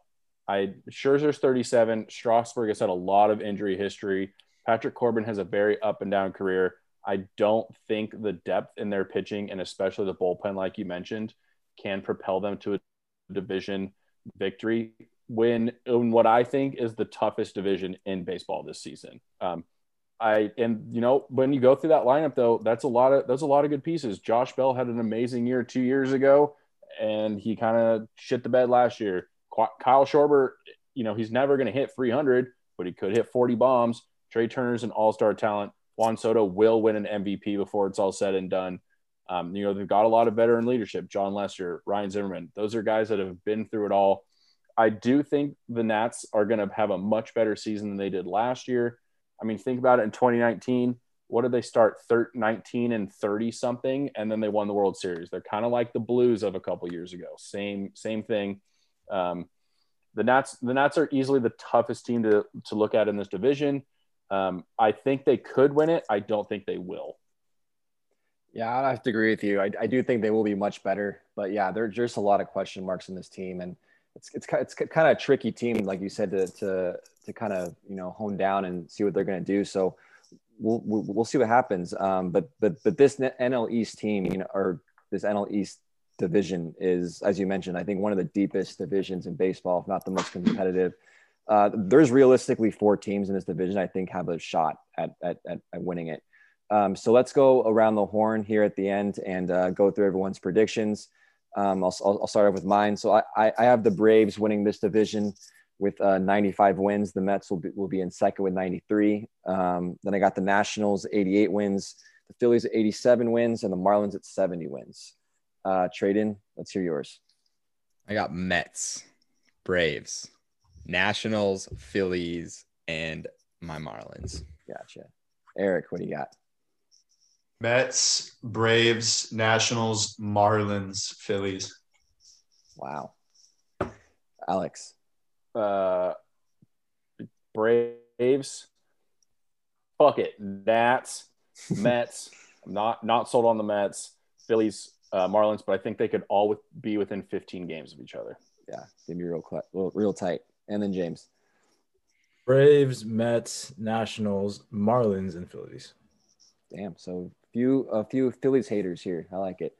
I Scherzer's 37. Strasburg has had a lot of injury history. Patrick Corbin has a very up and down career. I don't think the depth in their pitching and especially the bullpen, like you mentioned, can propel them to a division victory when in what I think is the toughest division in baseball this season. Um, I and you know when you go through that lineup though, that's a lot of that's a lot of good pieces. Josh Bell had an amazing year two years ago, and he kind of shit the bed last year. Kyle Schwarber, you know, he's never going to hit 300, but he could hit 40 bombs. Trea Turner's an all-star talent. Juan Soto will win an MVP before it's all said and done. Um, you know, they've got a lot of veteran leadership. Jon Lester, Ryan Zimmerman. Those are guys that have been through it all. I do think the Nats are going to have a much better season than they did last year. I mean, think about it in 2019. What did they start? 13, 19 and 30 something, and then they won the World Series. They're kind of like the Blues of a couple years ago. Same same thing. Um, the Nats the Nats are easily the toughest team to to look at in this division. Um, I think they could win it. I don't think they will. Yeah, I have to agree with you. I, I do think they will be much better, but yeah, there's just a lot of question marks in this team, and it's it's it's kind of a tricky team, like you said, to to to kind of you know hone down and see what they're going to do. So we'll, we'll see what happens. Um, but but but this NL East team, you know, or this NL East division is, as you mentioned, I think one of the deepest divisions in baseball, if not the most competitive. Uh, there's realistically four teams in this division I think have a shot at, at, at, at winning it. Um, so let's go around the horn here at the end and uh, go through everyone's predictions. Um, I'll, I'll, start off with mine. So I, I have the Braves winning this division with uh, 95 wins. The Mets will be, will be in second with 93. Um, then I got the Nationals 88 wins, the Phillies at 87 wins, and the Marlins at 70 wins. Uh, Trayden. Let's hear yours. I got Mets, Braves, Nationals, Phillies, and my Marlins. Gotcha. Eric, what do you got? Mets, Braves, Nationals, Marlins, Phillies. Wow. Alex. Uh, Braves. Fuck it. Nats, Mets. (laughs) I'm not not sold on the Mets. Phillies, uh, Marlins, but I think they could all with, be within 15 games of each other. Yeah, give me real, real, real tight. And then James. Braves, Mets, Nationals, Marlins, and Phillies. Damn. So few a few Phillies haters here. I like it.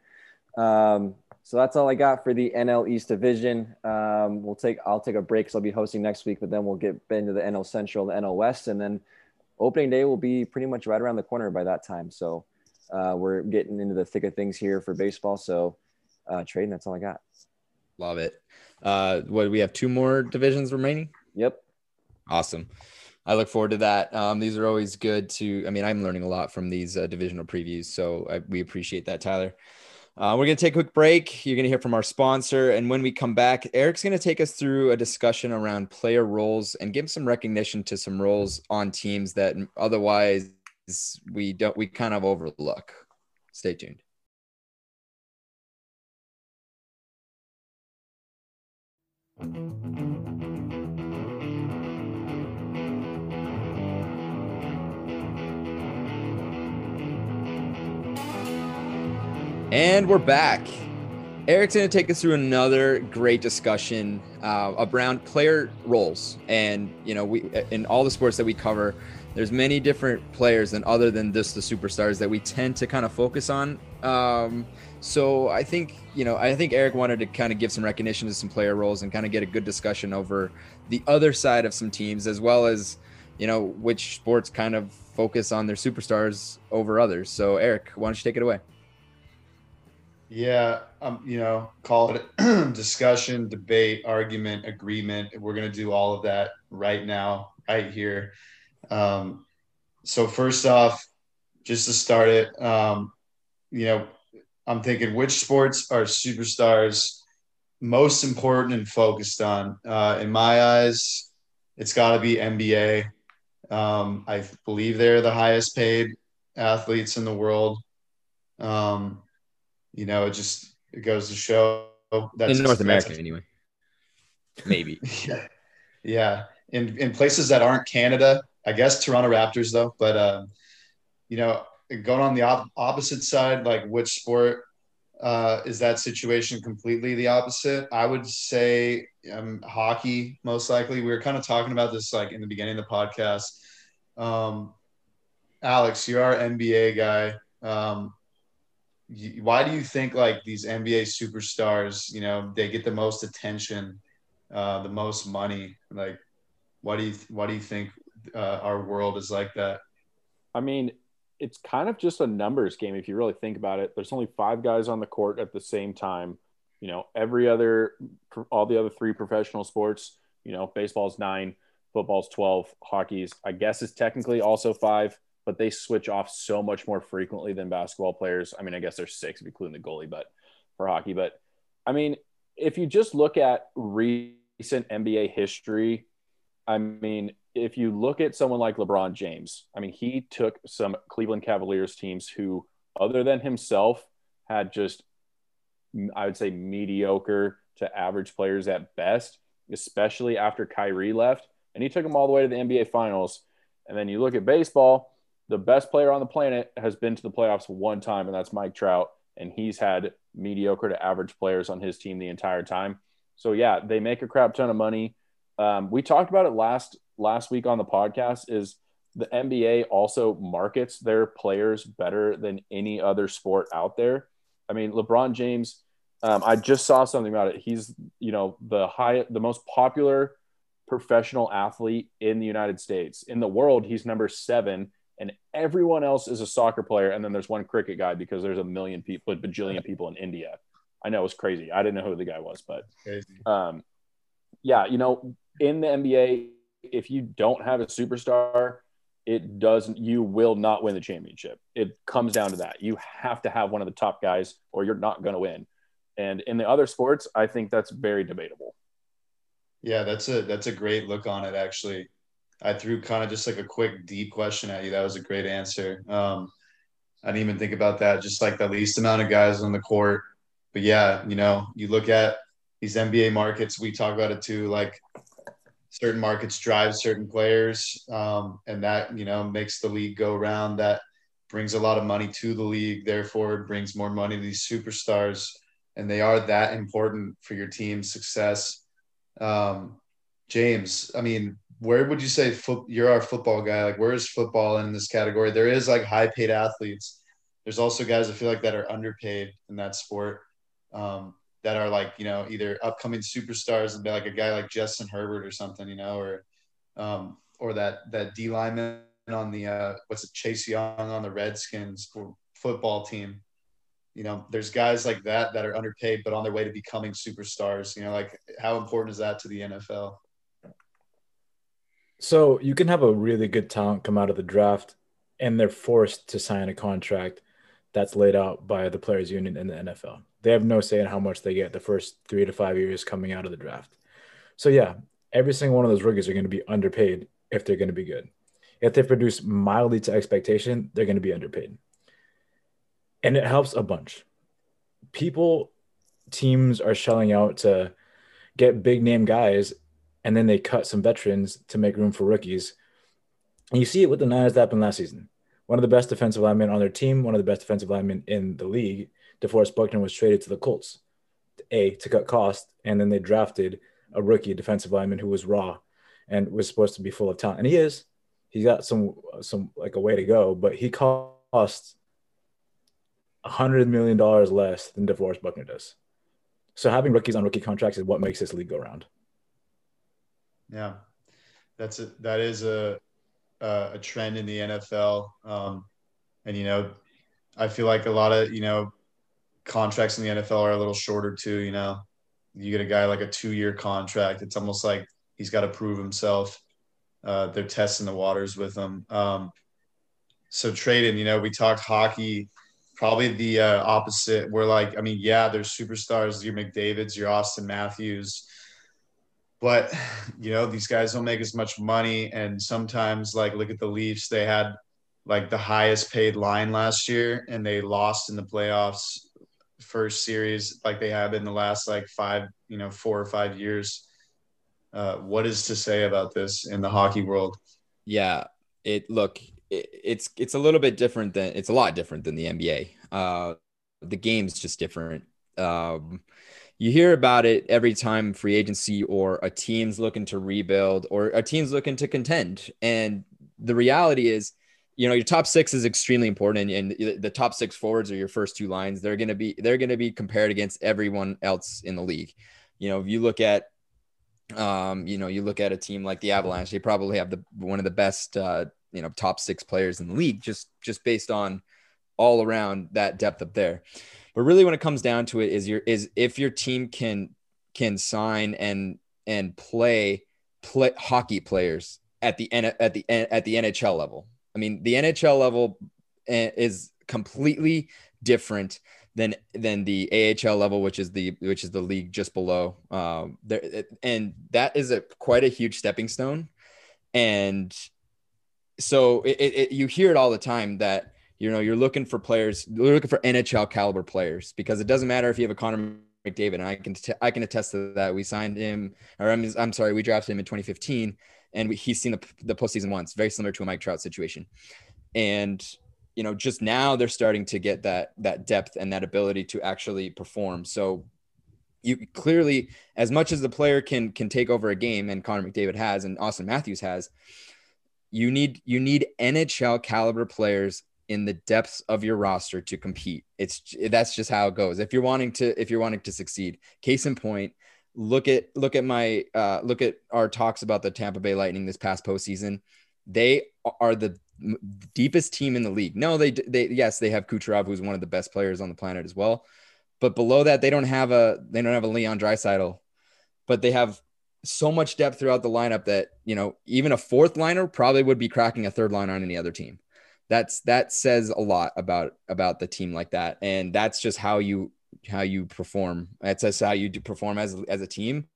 Um, so that's all I got for the NL East division. Um, we'll take I'll take a break because I'll be hosting next week, but then we'll get into the NL Central, the NL West, and then opening day will be pretty much right around the corner by that time. So uh, we're getting into the thick of things here for baseball. So uh, Trayden, that's all I got. Love it. Uh, what we have two more divisions remaining? Yep. Awesome. I look forward to that. Um, these are always good to. I mean, I'm learning a lot from these uh, divisional previews, so I, we appreciate that, Tyler. Uh, we're going to take a quick break. You're going to hear from our sponsor. And when we come back, Eric's going to take us through a discussion around player roles and give some recognition to some roles on teams that otherwise we don't, we kind of overlook. Stay tuned. And we're back. Eric's going to take us through another great discussion uh, around player roles. And, you know, we in all the sports that we cover, there's many different players and other than just the superstars that we tend to kind of focus on. Um, so I think, you know, I think Eric wanted to kind of give some recognition to some player roles and kind of get a good discussion over the other side of some teams, as well as, you know, which sports kind of focus on their superstars over others. So, Eric, why don't you take it away? Yeah, um, you know, call it (clears throat) discussion, debate, argument, agreement. We're gonna do all of that right now, right here. Um, so first off, just to start it, um, you know, I'm thinking which sports are superstars most important and focused on. Uh, in my eyes, it's got to be NBA. Um, I believe they're the highest paid athletes in the world. Um, you know, it just it goes to show that in North America anyway. Maybe. (laughs) yeah. Yeah. In in places that aren't Canada, I guess Toronto Raptors though, but um, you know, going on the op- opposite side, like which sport uh, is that situation completely the opposite? I would say um, hockey, most likely. We were kind of talking about this like in the beginning of the podcast. Um, Alex, you're our NBA guy. Um, why do you think like these NBA superstars, you know, they get the most attention, uh, the most money? Like, why do you why do you think uh, our world is like that? I mean, it's kind of just a numbers game if you really think about it. There's only five guys on the court at the same time. You know, every other, all the other three professional sports, you know, baseball's nine, football's 12, hockey's, I guess, is technically also five, but they switch off so much more frequently than basketball players. I mean, I guess there's six, including the goalie, but for hockey. But I mean, if you just look at recent NBA history, I mean, if you look at someone like LeBron James, I mean, he took some Cleveland Cavaliers teams who, other than himself, had just, I would say, mediocre to average players at best, especially after Kyrie left. And he took them all the way to the NBA Finals. And then you look at baseball, the best player on the planet has been to the playoffs one time, and that's Mike Trout. And he's had mediocre to average players on his team the entire time. So, yeah, they make a crap ton of money. Um, we talked about it last last week on the podcast is the NBA also markets their players better than any other sport out there. I mean, LeBron James, um, I just saw something about it. He's, you know, the high, the most popular professional athlete in the United States. In the world, he's number seven, and everyone else is a soccer player. And then there's one cricket guy because there's a million people, a bajillion people in India. I know it was crazy. I didn't know who the guy was, but um, yeah, you know, in the NBA, if you don't have a superstar, it doesn't you will not win the championship. It comes down to that. You have to have one of the top guys or you're not going to win. And in the other sports, I think that's very debatable. Yeah, that's a that's a great look on it actually. I threw kind of just like a quick deep question at you. That was a great answer. Um, I didn't even think about that. Just like the least amount of guys on the court. But yeah, you know, you look at these NBA markets, we talk about it too. Like certain markets drive certain players, um, and that you know makes the league go around. That brings a lot of money to the league. Therefore, it brings more money to these superstars, and they are that important for your team's success. Um, James, I mean, where would you say you're our football guy? Like, where is football in this category? There is like high paid athletes. There's also guys I feel like that are underpaid in that sport. Um, that are like you know either upcoming superstars and be like a guy like Justin Herbert or something, you know, or um, or that that D lineman on the uh, what's it Chase Young on the Redskins football team. You know, there's guys like that that are underpaid but on their way to becoming superstars. You know, like how important is that to the NFL? So you can have a really good talent come out of the draft, and they're forced to sign a contract that's laid out by the players' union in the NFL they have no say in how much they get the first three to five years coming out of the draft. So yeah, every single one of those rookies are going to be underpaid if they're going to be good. If they produce mildly to expectation, they're going to be underpaid. And it helps a bunch. People, teams are shelling out to get big name guys, and then they cut some veterans to make room for rookies. And you see it with the Niners that happened last season. One of the best defensive linemen on their team, one of the best defensive linemen in the league, DeForest Buckner was traded to the Colts, A, to cut cost, and then they drafted a rookie defensive lineman who was raw and was supposed to be full of talent. And he is. He's got some some like a way to go, but he costs hundred million dollars less than DeForest Buckner does. So having rookies on rookie contracts is what makes this league go around. Yeah, that's a, that is a a trend in the NFL, um, and you know, I feel like a lot of you know contracts in the NFL are a little shorter too. You know, you get a guy like a two-year contract. It's almost like he's got to prove himself. Uh, they're testing the waters with him. Um, so Trayden, you know, we talked hockey, probably the uh, opposite. We're like, I mean, yeah, there's superstars, your McDavid's, your Auston Matthews, but you know, these guys don't make as much money. And sometimes, like, look at the Leafs. They had like the highest paid line last year, and they lost in the playoffs first series like they have in the last like five, you know, four or five years. Uh, what is to say about this in the hockey world? Yeah, it look it, it's it's a little bit different than it's a lot different than the NBA. Uh, the game's just different. Um, you hear about it every time free agency or a team's looking to rebuild or a team's looking to contend. And the reality is, you know, your top six is extremely important, and, and the top six forwards are your first two lines. They're going to be they're going to be compared against everyone else in the league. You know, if you look at um, you know, you look at a team like the Avalanche, they probably have the one of the best uh, you know, top six players in the league just just based on all around that depth up there. But really when it comes down to it is your is if your team can can sign and and play play hockey players at the at the at the NHL level. I mean, the NHL level eh, is completely different than than the AHL level, which is the which is the league just below. Um, there and that is a quite a huge stepping stone. And so it, it, you hear it all the time that you know you're looking for players, you're looking for NHL caliber players because it doesn't matter if you have a Connor McDavid, and I can t- I can attest to that. We signed him, or I'm, I'm sorry, we drafted him in 2015 and we, he's seen the, the postseason once, very similar to a Mike Trout situation. And you know, just now they're starting to get that that depth and that ability to actually perform. So you clearly, as much as the player can can take over a game, and Connor McDavid has, and Auston Matthews has, you need you need NHL caliber players in the depths of your roster to compete. It's that's just how it goes. If you're wanting to if you're wanting to succeed, case in point, look at look at my uh, look at our talks about the Tampa Bay Lightning this past postseason. They are the deepest team in the league. No, they they yes they have Kucherov, who's one of the best players on the planet as well. But below that, they don't have a they don't have a Leon Draisaitl, but they have so much depth throughout the lineup that you know even a fourth liner probably would be cracking a third line on any other team. That's that says a lot about about the team like that, and that's just how you how you perform. That's just how you perform as as a team.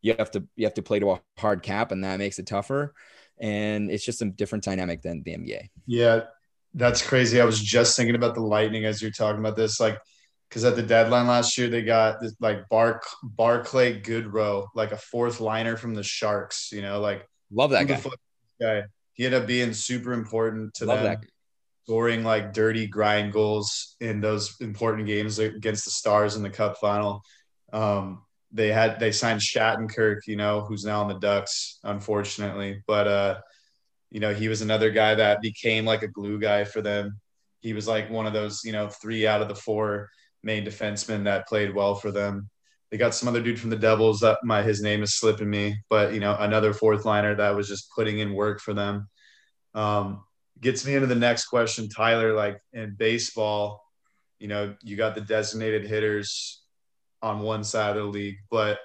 You have to you have to play to a hard cap, and that makes it tougher. And it's just a different dynamic than the NBA. Yeah, that's crazy. I was just thinking about the Lightning as you're talking about this, like because at the deadline last year they got this like Bar Barclay Goodrow, like a fourth liner from the Sharks. You know, like love that guy. guy. He ended up being super important to love them. That scoring like dirty grind goals in those important games against the Stars in the Cup final. Um, they had they signed Shattenkirk, you know, who's now on the Ducks, unfortunately. But uh, you know, he was another guy that became like a glue guy for them. He was like one of those, you know, three out of the four main defensemen that played well for them. They got some other dude from the Devils that my his name is slipping me, but you know, another fourth liner that was just putting in work for them. Um, gets me into the next question, Tyler. Like in baseball, you know, you got the designated hitters on one side of the league, but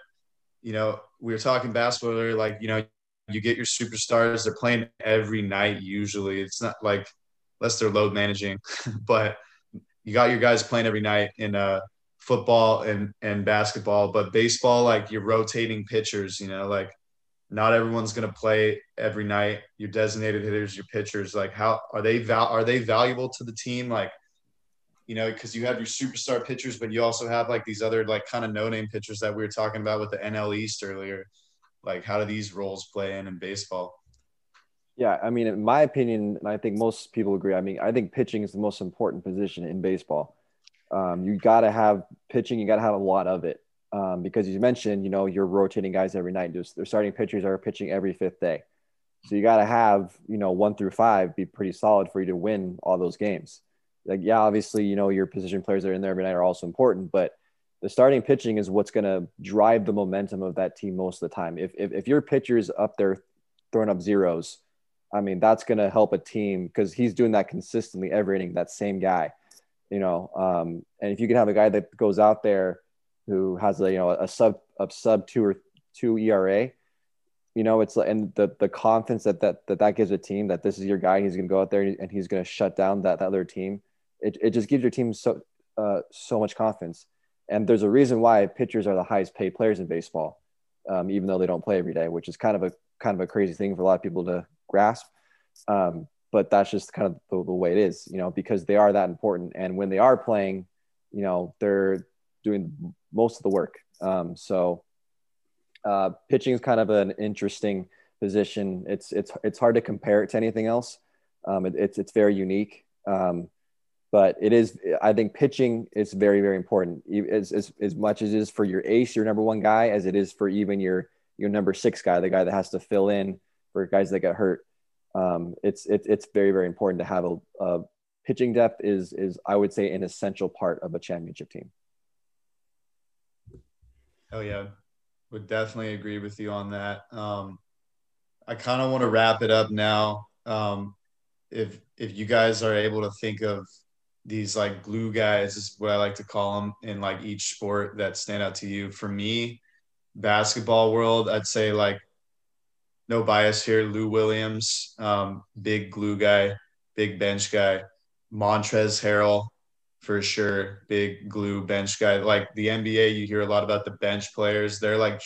you know, we were talking basketball earlier. Like, you know, you get your superstars; they're playing every night. Usually, it's not like unless they're load managing, (laughs) but you got your guys playing every night in uh, football and and basketball. But baseball, like you're rotating pitchers. You know, like not everyone's going to play every night. Your designated hitters, your pitchers, like how are they val- are they valuable to the team? Like, you know, because you have your superstar pitchers, but you also have like these other like kind of no name pitchers that we were talking about with the NL East earlier. Like, how do these roles play in in baseball? Yeah, I mean, in my opinion, and I think most people agree. I mean, I think pitching is the most important position in baseball. Um, you got to have pitching. You got to have a lot of it um, because you mentioned, you know, you're rotating guys every night. Just their starting pitchers are pitching every fifth day, so you got to have, you know, one through five be pretty solid for you to win all those games. Like, yeah, obviously, you know, your position players that are in there every night are also important, but the starting pitching is what's going to drive the momentum of that team most of the time. If if, if your pitcher's up there throwing up zeros, I mean, that's going to help a team because he's doing that consistently every inning. That same guy, you know, um, and if you can have a guy that goes out there who has a you know a sub a sub two or two ERA, you know it's and the the confidence that that that, that gives a team that this is your guy, he's going to go out there and he's going to shut down that, that other team. It it just gives your team so uh, so much confidence. And there's a reason why pitchers are the highest paid players in baseball, um, even though they don't play every day, which is kind of a kind of a crazy thing for a lot of people to grasp. Um, but that's just kind of the, the way it is, you know, because they are that important. And when they are playing, you know, they're doing most of the work. Um, so uh, pitching is kind of an interesting position. It's it's it's hard to compare it to anything else. Um, it, it's it's very unique. Um, but it is i think pitching is very very important as, as, as much as it is for your ace your number one guy as it is for even your your number six guy the guy that has to fill in for guys that get hurt um, it's it, it's very very important to have a, a, pitching depth is is i would say an essential part of a championship team. Oh yeah. Would definitely agree with you on that. Um, i kind of want to wrap it up now. Um, if if you guys are able to think of these like glue guys is what I like to call them in like each sport that stand out to you. For me, basketball world, I'd say like no bias here. Lou Williams, um, big glue guy, big bench guy. Montrezl Harrell, for sure, big glue bench guy. Like the NBA, you hear a lot about the bench players. They're like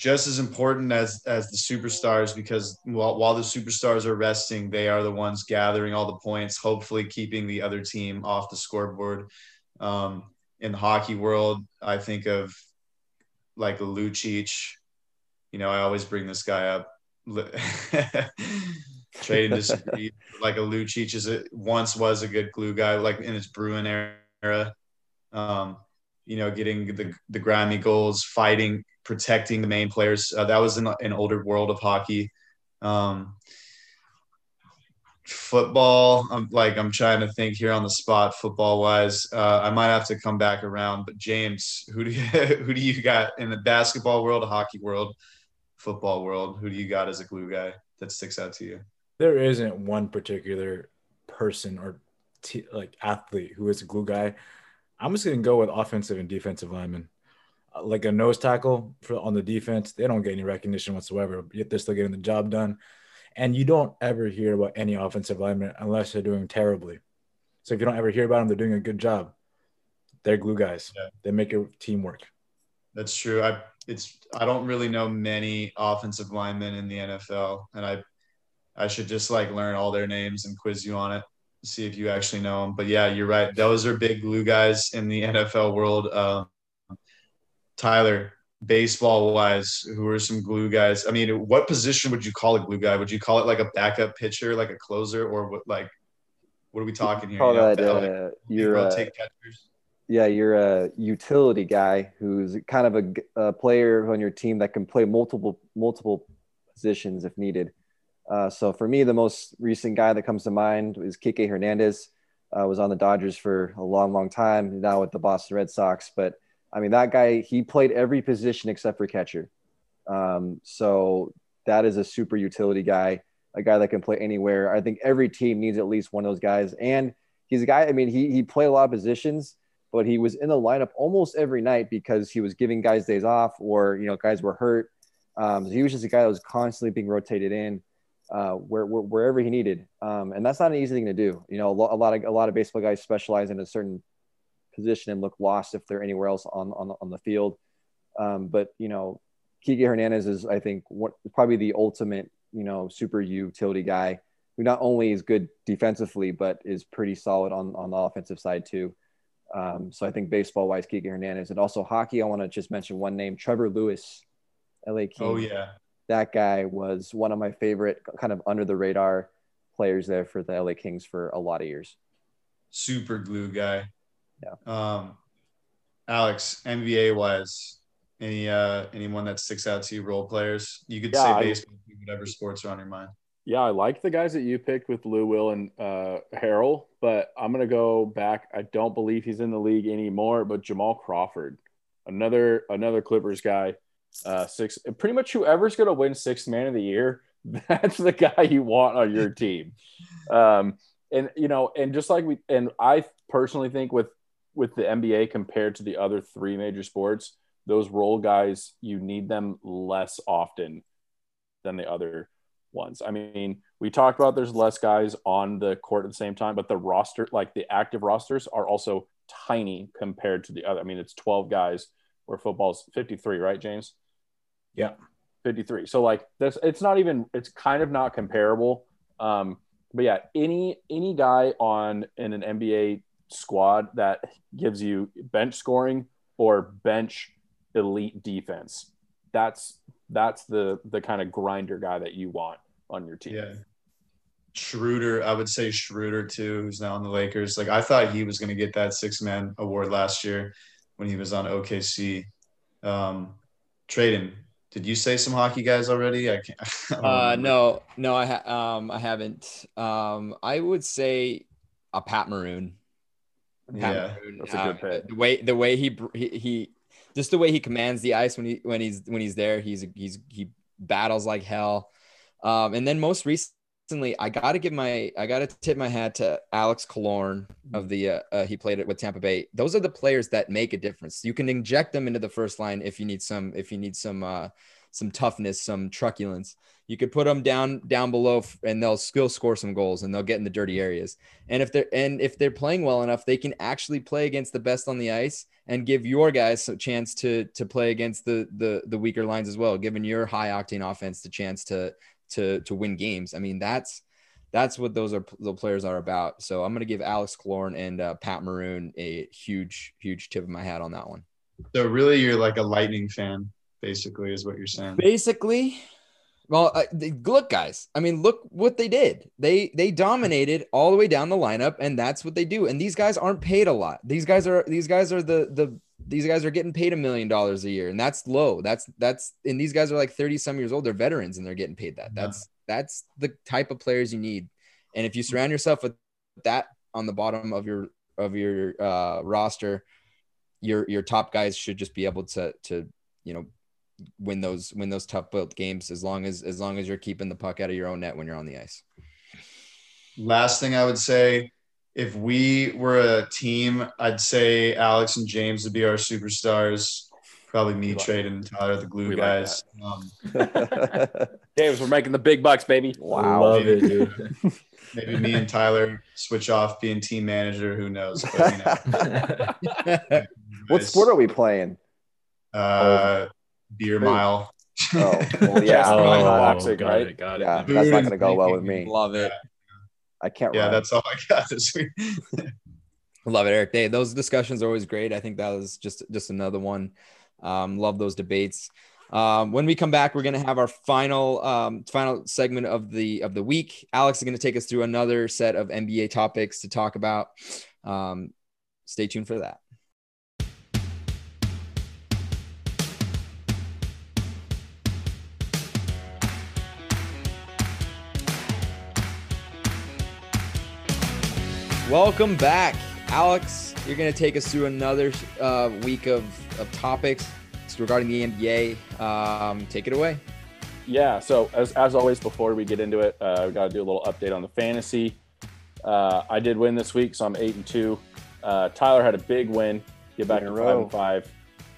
just as important as as the superstars because while, while the superstars are resting they are the ones gathering all the points hopefully keeping the other team off the scoreboard um, in the hockey world i think of like lucic you know i always bring this guy up (laughs) trading (laughs) disagree like a lucic is a, once was a good glue guy like in his bruin era um, you know getting the the grammy goals fighting protecting the main players. Uh, that was in an older world of hockey. Um, football, I'm like I'm trying to think here on the spot, football wise. Uh, I might have to come back around. But James, who do you (laughs) who do you got in the basketball world, hockey world, football world? Who do you got as a glue guy that sticks out to you? There isn't one particular person or t- like athlete who is a glue guy. I'm just gonna go with offensive and defensive linemen uh, like a nose tackle for on the defense, they don't get any recognition whatsoever. Yet they're still getting the job done. And you don't ever hear about any offensive lineman unless they're doing terribly. So if you don't ever hear about them, they're doing a good job. They're glue guys. Yeah. They make your team work. That's true. I it's I don't really know many offensive linemen in the NFL, and I I should just like learn all their names and quiz you on it, see if you actually know them. But yeah, you're right. Those are big glue guys in the (laughs) NFL world. Um, Tyler, baseball wise, who are some glue guys? I mean, what position would you call a glue guy? Would you call it like a backup pitcher, like a closer, or what? Like, what are we talking here? You know, that, uh, you're uh, yeah, you're a utility guy who's kind of a, a, player on your team that can play multiple multiple positions if needed. Uh, so for me, the most recent guy that comes to mind is Kike Hernandez. Uh, was on the Dodgers for a long, long time. Now with the Boston Red Sox, but I mean, that guy, he played every position except for catcher. Um, so that is a super utility guy, a guy that can play anywhere. I think every team needs at least one of those guys. And he's a guy, I mean, he, he played a lot of positions, but he was in the lineup almost every night because he was giving guys days off or, you know, guys were hurt. Um, so he was just a guy that was constantly being rotated in uh, where, where, wherever he needed. Um, and that's not an easy thing to do. You know, a lot, a lot of, a lot of baseball guys specialize in a certain position and look lost if they're anywhere else on on, on the field. Um, but you know, Kike Hernandez is I think what probably the ultimate you know super utility guy who not only is good defensively but is pretty solid on on the offensive side too. Um, so I think baseball wise, Kike Hernandez, and also hockey. I want to just mention one name, Trevor Lewis, LA King. Oh yeah, that guy was one of my favorite, kind of under the radar players there for the LA Kings for a lot of years. Super glue guy. Yeah. Um, Alex, NBA wise, any uh anyone that sticks out to you, role players? You could yeah, say baseball, whatever sports are on your mind. Yeah, I like the guys that you picked with Lou Will and uh, Harrell, but I'm gonna go back. I don't believe he's in the league anymore, but Jamal Crawford, another another Clippers guy, uh, six. Pretty much whoever's gonna win sixth man of the year, (laughs) that's the guy you want on your team. Um, and you know, and just like we, and I personally think with with the NBA compared to the other three major sports, those role guys, you need them less often than the other ones. I mean, we talked about there's less guys on the court at the same time, but the roster, like the active rosters, are also tiny compared to the other. I mean, it's 12 guys where football's 53, right, James? Yeah. 53. So like this, it's not even, it's kind of not comparable. Um, but yeah, any any guy on in an NBA squad that gives you bench scoring or bench elite defense, that's that's the the kind of grinder guy that you want on your team. Yeah. Schroeder, I would say Schroeder too, who's now on the Lakers. Like I thought he was going to get that six man award last year when he was on OKC. Um, Trayden, did you say some hockey guys already? I can't. (laughs) I uh, no, no, I ha- um, I haven't. Um, I would say a Pat Maroon. Pat yeah, Maroon. that's a good uh, pick. The way the way he, he he just the way he commands the ice when he when he's when he's there, he's he's he battles like hell. Um, and then most recently I got to give my, I got to tip my hat to Alex Killorn of the, uh, uh, he played it with Tampa Bay. Those are the players that make a difference. You can inject them into the first line if you need some, if you need some, uh, some toughness, some truculence. You could put them down down below, and they'll still score some goals, and they'll get in the dirty areas. And if they're and if they're playing well enough, they can actually play against the best on the ice and give your guys a chance to to play against the the the weaker lines as well, giving your high octane offense the chance to to to win games. I mean, that's that's what those are the players are about. So I'm going to give Alex Killorn and uh, Pat Maroon a huge, huge tip of my hat on that one. So really, you're like a Lightning fan, basically, is what you're saying. Basically, well, uh, look, guys. I mean, look what they did. They they dominated all the way down the lineup, and that's what they do. And these guys aren't paid a lot. These guys are these guys are the the these guys are getting paid a million dollars a year, and that's low. That's that's and these guys are like 30 some years old. They're veterans and they're getting paid that. That's yeah. that's the type of players you need. And if you surround yourself with that on the bottom of your of your uh, roster, your your top guys should just be able to to you know win those win those tough built games as long as as long as you're keeping the puck out of your own net when you're on the ice. Last thing I would say if we were a team, I'd say Alex and James would be our superstars. Probably me, Trade, and Tyler, the glue we guys. Like um, (laughs) James, we're making the big bucks, baby. Wow, love maybe, it, dude. maybe me and Tyler switch off being team manager. Who knows? But, you know. (laughs) what sport are we playing? Uh, beer mile. Oh, well, (laughs) yeah. oh, boxing, got right? It, got it. Yeah, that's not going to go well with me. Love it. I can't. Yeah, run. that's all I got this week. (laughs) love it, Eric. Hey, those discussions are always great. I think that was just just another one. Um, love those debates. Um, when we come back, we're going to have our final um, final segment of the of the week. Alex is going to take us through another set of NBA topics to talk about. Um, stay tuned for that. Welcome back, Alex. You're going to take us through another uh, week of, of topics regarding the NBA. Um, take it away. Yeah. So as, as always, before we get into it, uh, we got to do a little update on the fantasy. Uh, I did win this week, so I'm eight and two. Uh, Tyler had a big win, get back to five and five.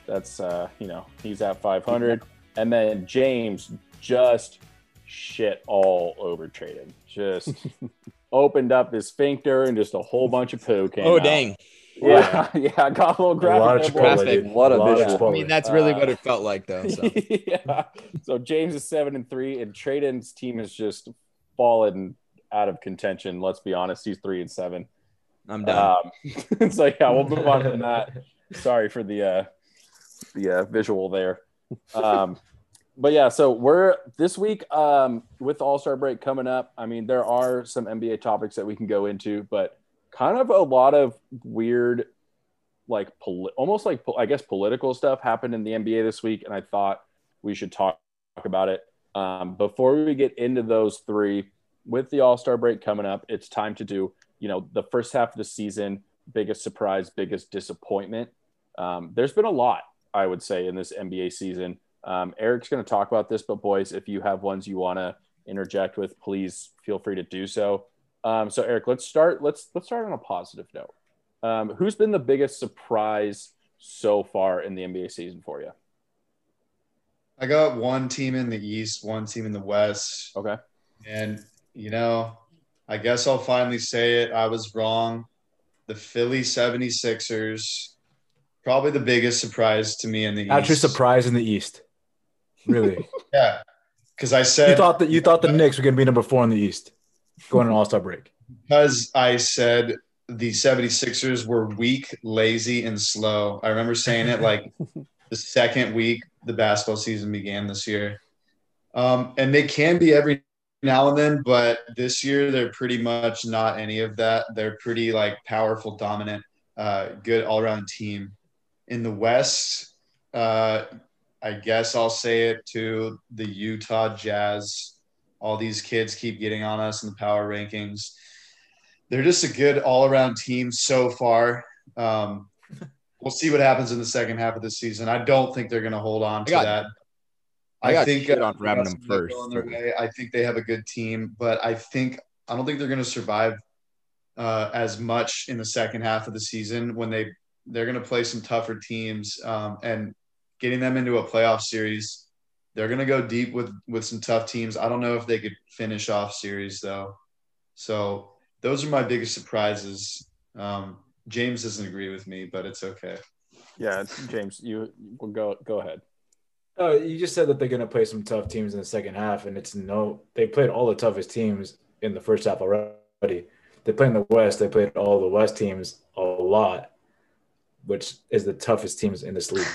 That's uh, you know he's at 500, and then James just shit all over Trayden. Just (laughs) opened up his sphincter and just a whole bunch of poo came Oh, out. dang. Yeah, yeah, (laughs) I got a little graphic. A lot of graphic. What a, a visual. I mean, that's really uh, what it felt like, though. So. (laughs) yeah. So James is seven and three, and Trayden's team has just fallen out of contention. Let's be honest, he's three and seven. I'm done. Um, (laughs) so yeah, we'll move on from that. Sorry for the uh, the uh, visual there. Um, but yeah, so we're this week um, with All Star break coming up. I mean, there are some NBA topics that we can go into, but kind of a lot of weird, like poli- almost like I guess political stuff happened in the NBA this week, and I thought we should talk, talk about it. Um, before we get into those three, with the All Star break coming up, it's time to do you know the first half of the season, biggest surprise, biggest disappointment. Um, there's been a lot, I would say, in this NBA season. Um, Eric's going to talk about this, but boys, if you have ones you want to interject with, please feel free to do so. Um, so Eric, let's start. Let's let's start on a positive note. Um, who's been the biggest surprise so far in the NBA season for you? I got one team in the East, one team in the West. Okay. And you know, I guess I'll finally say it. I was wrong. The Philly 76ers, probably the biggest surprise to me in the Actually, East. surprise in the East. Really? (laughs) yeah, because I said you thought that you thought the Knicks were going to be number four in the East. going on All Star break? Because I said the 76ers were weak, lazy, and slow. I remember saying it like (laughs) the second week the basketball season began this year. Um, and they can be every now and then, but this year they're pretty much not any of that. They're pretty like powerful, dominant, uh, good all around team. In the West, uh, I guess I'll say it to the Utah Jazz. All these kids keep getting on us in the power rankings. They're just a good all around team so far. Um, we'll see what happens in the second half of the season. I don't think they're going to hold on to got, that. I, I think on grabbing them first. I think they have a good team, but I think I don't think they're going to survive uh, as much in the second half of the season when they they're going to play some tougher teams um, and getting them into a playoff series. They're going to go deep with with some tough teams. I don't know if they could finish off series though. So those are my biggest surprises. Um, James doesn't agree with me, but it's okay. Yeah, James, you will go go ahead. Oh, you just said that they're going to play some tough teams in the second half, and it's no. They played all the toughest teams in the first half already. They play in the West. They played all the West teams a lot which is the toughest teams in this league.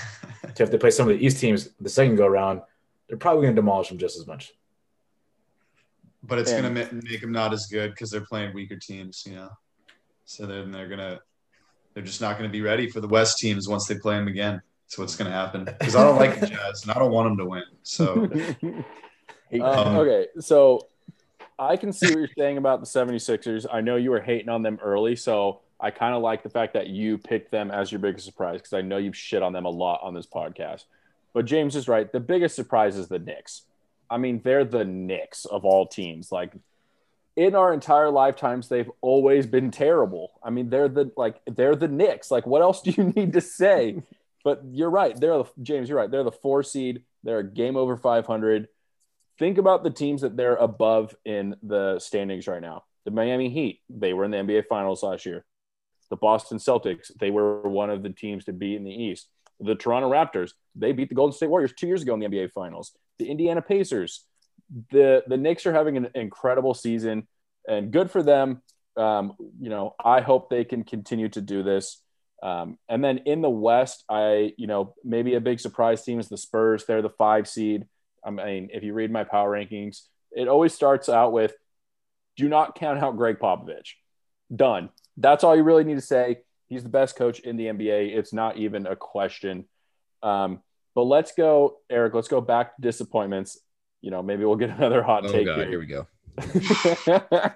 to have to play some of the East teams the second go around, they're probably going to demolish them just as much. But it's going to make them not as good because they're playing weaker teams, you know. So then they're going to, they're just not going to be ready for the West teams once they play them again. So what's going to happen because I don't like the Jazz and I don't want them to win. So, (laughs) um, okay. So I can see what you're saying about the 76ers. I know you were hating on them early. So I kind of like the fact that you picked them as your biggest surprise because I know you've shit on them a lot on this podcast. But James is right. The biggest surprise is the Knicks. I mean, they're the Knicks of all teams. Like in our entire lifetimes, they've always been terrible. I mean, they're the like they're the Knicks. Like, what else do you (laughs) need to say? But you're right. They're the James. You're right. They're the four seed. They're a game over 500. Think about the teams that they're above in the standings right now. The Miami Heat. They were in the NBA Finals last year the Boston Celtics, they were one of the teams to beat in the East. The Toronto Raptors, they beat the Golden State Warriors two years ago in the NBA Finals. The Indiana Pacers, the the Knicks are having an incredible season, and good for them. Um, you know, I hope they can continue to do this. Um, and then in the West, I you know maybe a big surprise team is the Spurs. They're the five seed. I mean, if you read my power rankings, it always starts out with do not count out Gregg Popovich. Done. That's all you really need to say. He's the best coach in the NBA. It's not even a question. Um, but let's go, Eric. Let's go back to disappointments. You know, maybe we'll get (laughs) another hot oh, take. God, here. here we go. (laughs)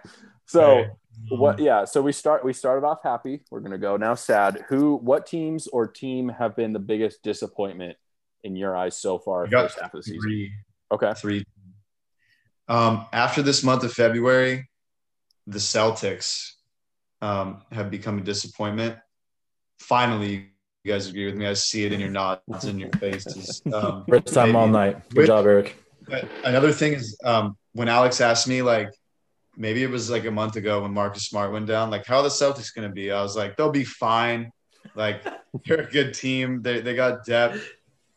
so what yeah so we start we started off happy we're gonna go now sad who what teams or team have been the biggest disappointment in your eyes so far first half of the season three, okay three um after this month of february the celtics um, have become a disappointment. Finally, you guys agree with me. I see it in your nods and your faces. Um, (laughs) First time maybe. all night. Good job, Eric. Another thing is um, when Alex asked me, like, maybe it was like a month ago when Marcus Smart went down, like, how are the Celtics going to be? I was like, they'll be fine. Like, (laughs) they're a good team. They, they got depth,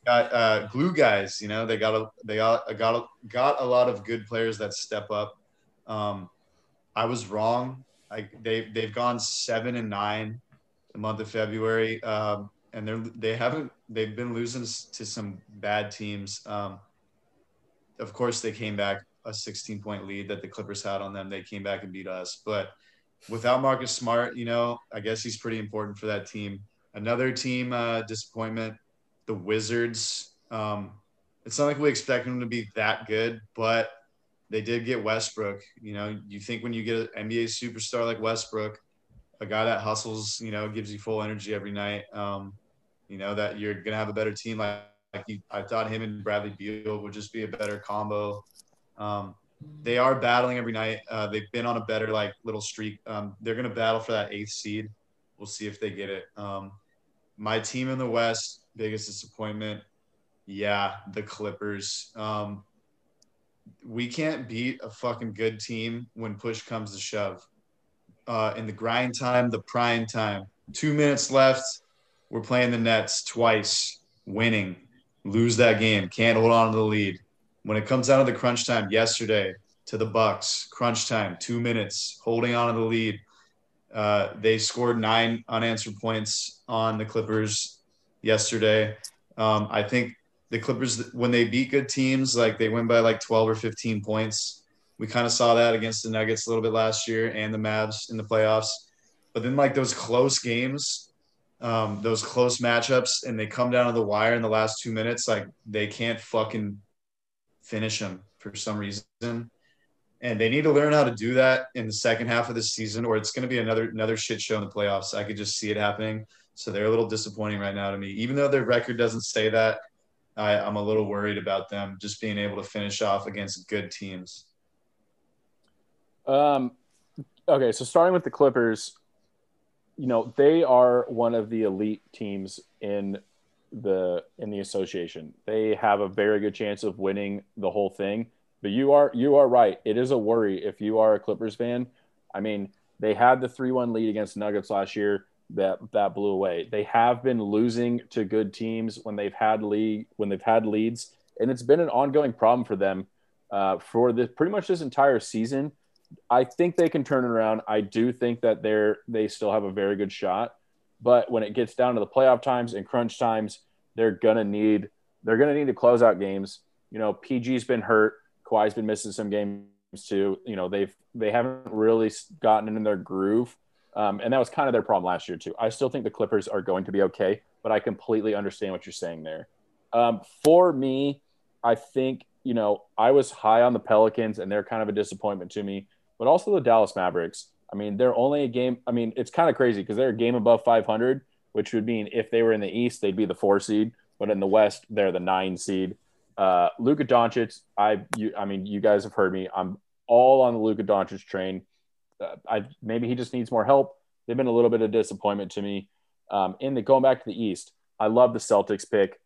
got uh, glue guys. You know, they got a they got got a, got a lot of good players that step up. Um, I was wrong. Like they they've gone seven and nine the month of February, um, and they're they haven't they've been losing to some bad teams. Um, of course, they came back a 16 point lead that the Clippers had on them. They came back and beat us, but without Marcus Smart, you know, I guess he's pretty important for that team. Another team uh, disappointment, the Wizards. Um, it's not like we expect them to be that good, but they did get Westbrook. You know, you think when you get an NBA superstar like Westbrook, a guy that hustles, you know, gives you full energy every night, um, you know, that you're going to have a better team. Like, like you, I thought him and Bradley Beal would just be a better combo. Um, they are battling every night. Uh, they've been on a better like little streak. Um, they're going to battle for that eighth seed. We'll see if they get it. Um, my team in the West, biggest disappointment. Yeah, the Clippers. Um, we can't beat a fucking good team when push comes to shove. Uh, in the grind time, the prime time, two minutes left, we're playing the Nets twice, winning, lose that game, can't hold on to the lead. When it comes down to the crunch time yesterday, to the Bucks, crunch time, two minutes, holding on to the lead. Uh, they scored nine unanswered points on the Clippers yesterday. Um, I think the Clippers, when they beat good teams, like they win by like 12 or 15 points. We kind of saw that against the Nuggets a little bit last year and the Mavs in the playoffs. But then, like those close games, um, those close matchups, and they come down to the wire in the last two minutes, like they can't fucking finish them for some reason. And they need to learn how to do that in the second half of the season, or it's going to be another another shit show in the playoffs. I could just see it happening. So they're a little disappointing right now to me. Even though their record doesn't say that, I, I'm a little worried about them just being able to finish off against good teams. Um, okay, so starting with the Clippers, you know they are one of the elite teams in the in the association. They have a very good chance of winning the whole thing. But you are you are right. It is a worry if you are a Clippers fan. I mean, they had the three one lead against Nuggets last year that that blew away. They have been losing to good teams when they've had lead when they've had leads, and it's been an ongoing problem for them uh, for the pretty much this entire season. I think they can turn it around. I do think that they're they still have a very good shot, but when it gets down to the playoff times and crunch times, they're gonna need they're gonna need to close out games. You know, PG's been hurt, Kawhi's been missing some games too. You know, they've they haven't really gotten in their groove um, and that was kind of their problem last year, too. I still think the Clippers are going to be okay, but I completely understand what you're saying there. Um, for me, I think, you know, I was high on the Pelicans and they're kind of a disappointment to me, but also the Dallas Mavericks. I mean, they're only a game. I mean, it's kind of crazy because they're a game above 500, which would mean if they were in the East, they'd be the four seed, but in the West, they're the nine seed. Uh, Luka Doncic, I, you, I mean, you guys have heard me. I'm all on the Luka Doncic train uh, I maybe he just needs more help. They've been a little bit of disappointment to me. Um, in the going back to the East, I love the Celtics pick.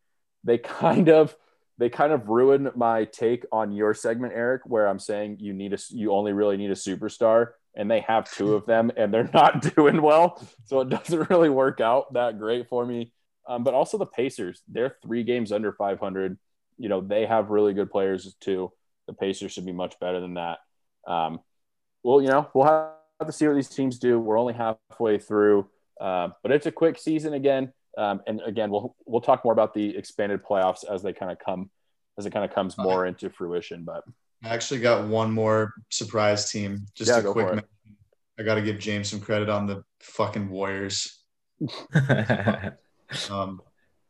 They (laughs) kind of they kind of ruined my take on your segment, Eric, where I'm saying you need a you only really need a superstar, and they have two of them, (laughs) and they're not (laughs) doing well, so it doesn't really work out that great for me. Um, but also the Pacers, they're three games under 500. You know they have really good players too. The Pacers should be much better than that. Um, well, you know, we'll have to see what these teams do. We're only halfway through, uh, but it's a quick season again. Um, and again, we'll we'll talk more about the expanded playoffs as they kind of come as it kind of comes more into fruition. But I actually got one more surprise team. Just yeah, a quick. I got to give James some credit on the fucking Warriors. (laughs) um,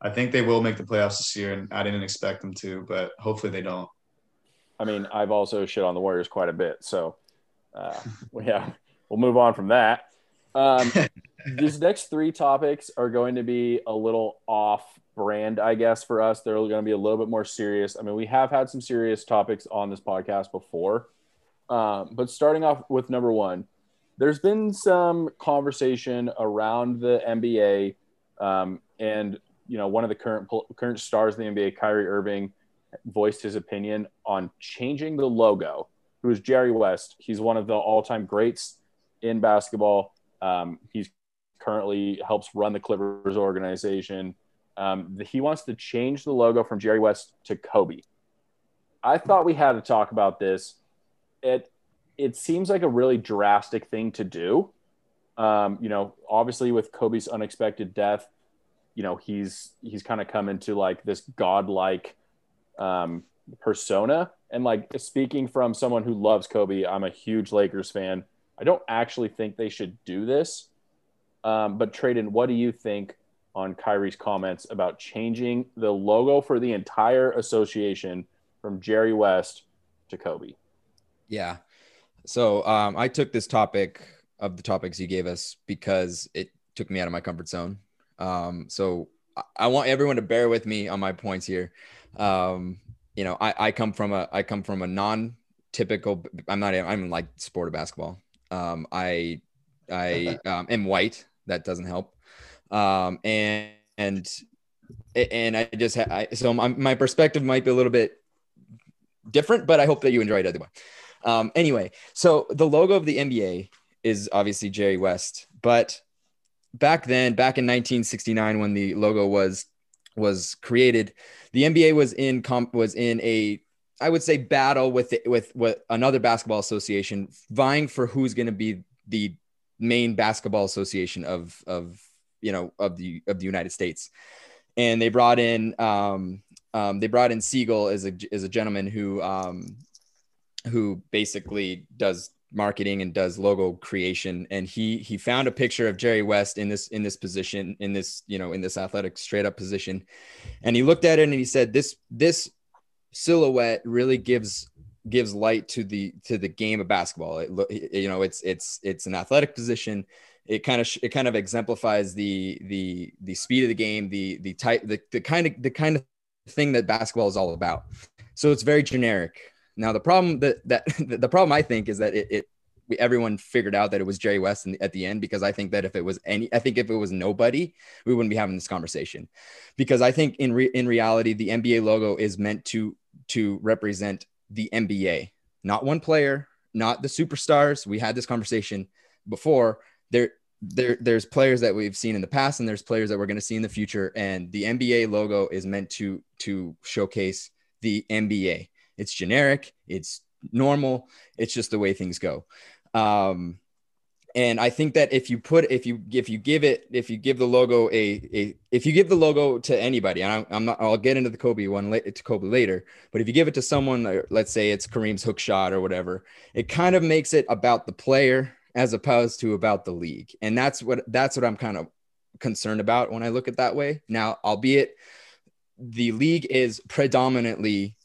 I think they will make the playoffs this year, and I didn't expect them to, but hopefully they don't. I mean, I've also shit on the Warriors quite a bit, so uh, (laughs) yeah, we'll move on from that. Um, (laughs) these next three topics are going to be a little off brand, I guess, for us. They're going to be a little bit more serious. I mean, we have had some serious topics on this podcast before, um, but starting off with number one, there's been some conversation around the NBA, um, and you know, one of the current current stars of the NBA, Kyrie Irving, voiced his opinion on changing the logo who is Jerry West. He's one of the all-time greats in basketball. Um, he's currently helps run the Clippers organization. Um, he wants to change the logo from Jerry West to Kobe. I thought we had to talk about this. It it seems like a really drastic thing to do. Um, you know, obviously with Kobe's unexpected death, you know he's he's kind of come into like this godlike um, persona. And like speaking from someone who loves Kobe, I'm a huge Lakers fan. I don't actually think they should do this. Um, but Trayden, what do you think on Kyrie's comments about changing the logo for the entire association from Jerry West to Kobe? Yeah. So um, I took this topic of the topics you gave us because it took me out of my comfort zone. Um, so I want everyone to bear with me on my points here. Um, you know, I, I come from a I come from a non-typical. I'm not. I'm like sport of basketball. Um, I I um, am white. That doesn't help. Um, and and and I just ha- I, so my, my perspective might be a little bit different, but I hope that you enjoy it anyway. Um, anyway, so the logo of the NBA is obviously Jerry West, but back then, back in 1969, when the logo was was created, the NBA was in comp was in a I would say battle with the, with with another basketball association vying for who's going to be the main basketball association of of you know of the of the United States, and they brought in um, um, they brought in Siegel as a as a gentleman who um, who basically does marketing and does logo creation. And he he found a picture of Jerry West in this in this position in this you know in this athletic straight up position. And he looked at it and he said this this silhouette really gives gives light to the to the game of basketball. It, you know it's it's it's an athletic position. It kind of it kind of exemplifies the the the speed of the game the the type the, the kind of the kind of thing that basketball is all about. So it's very generic now the problem that that (laughs) the problem I think is that it, it everyone figured out that it was Jerry West the, at the end because I think that if it was any, I think if it was nobody, we wouldn't be having this conversation. Because I think in re, in reality, the NBA logo is meant to to represent the NBA, not one player, not the superstars. We had this conversation before. There, there, there's players that we've seen in the past, and there's players that we're going to see in the future. And the NBA logo is meant to to showcase the NBA. It's generic. It's normal. It's just the way things go. Um, and I think that if you put if you if you give it if you give the logo a, a if you give the logo to anybody and I, am not I'll get into the Kobe one to Kobe later but if you give it to someone let's say it's Kareem's hook shot or whatever it kind of makes it about the player as opposed to about the league and that's what that's what I'm kind of concerned about when I look at that way now albeit the league is predominantly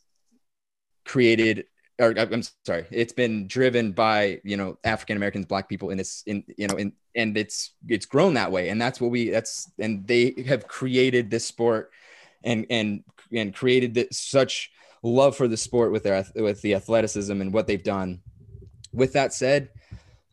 created or I'm sorry, it's been driven by you know African Americans, Black people in this in you know in and it's it's grown that way, and that's what we that's and they have created this sport, and and and created this, such love for the sport with their with the athleticism and what they've done. With that said,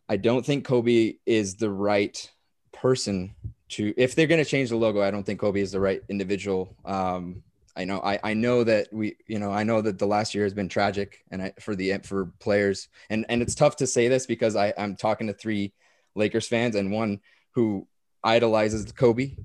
I don't think Kobe is the right person to if they're going to change the logo. I don't think Kobe is the right individual um, I know I, I know that we you know I know that the last year has been tragic and I, for the for players. And and it's tough to say this because I I'm talking to three Lakers fans and one who idolizes Kobe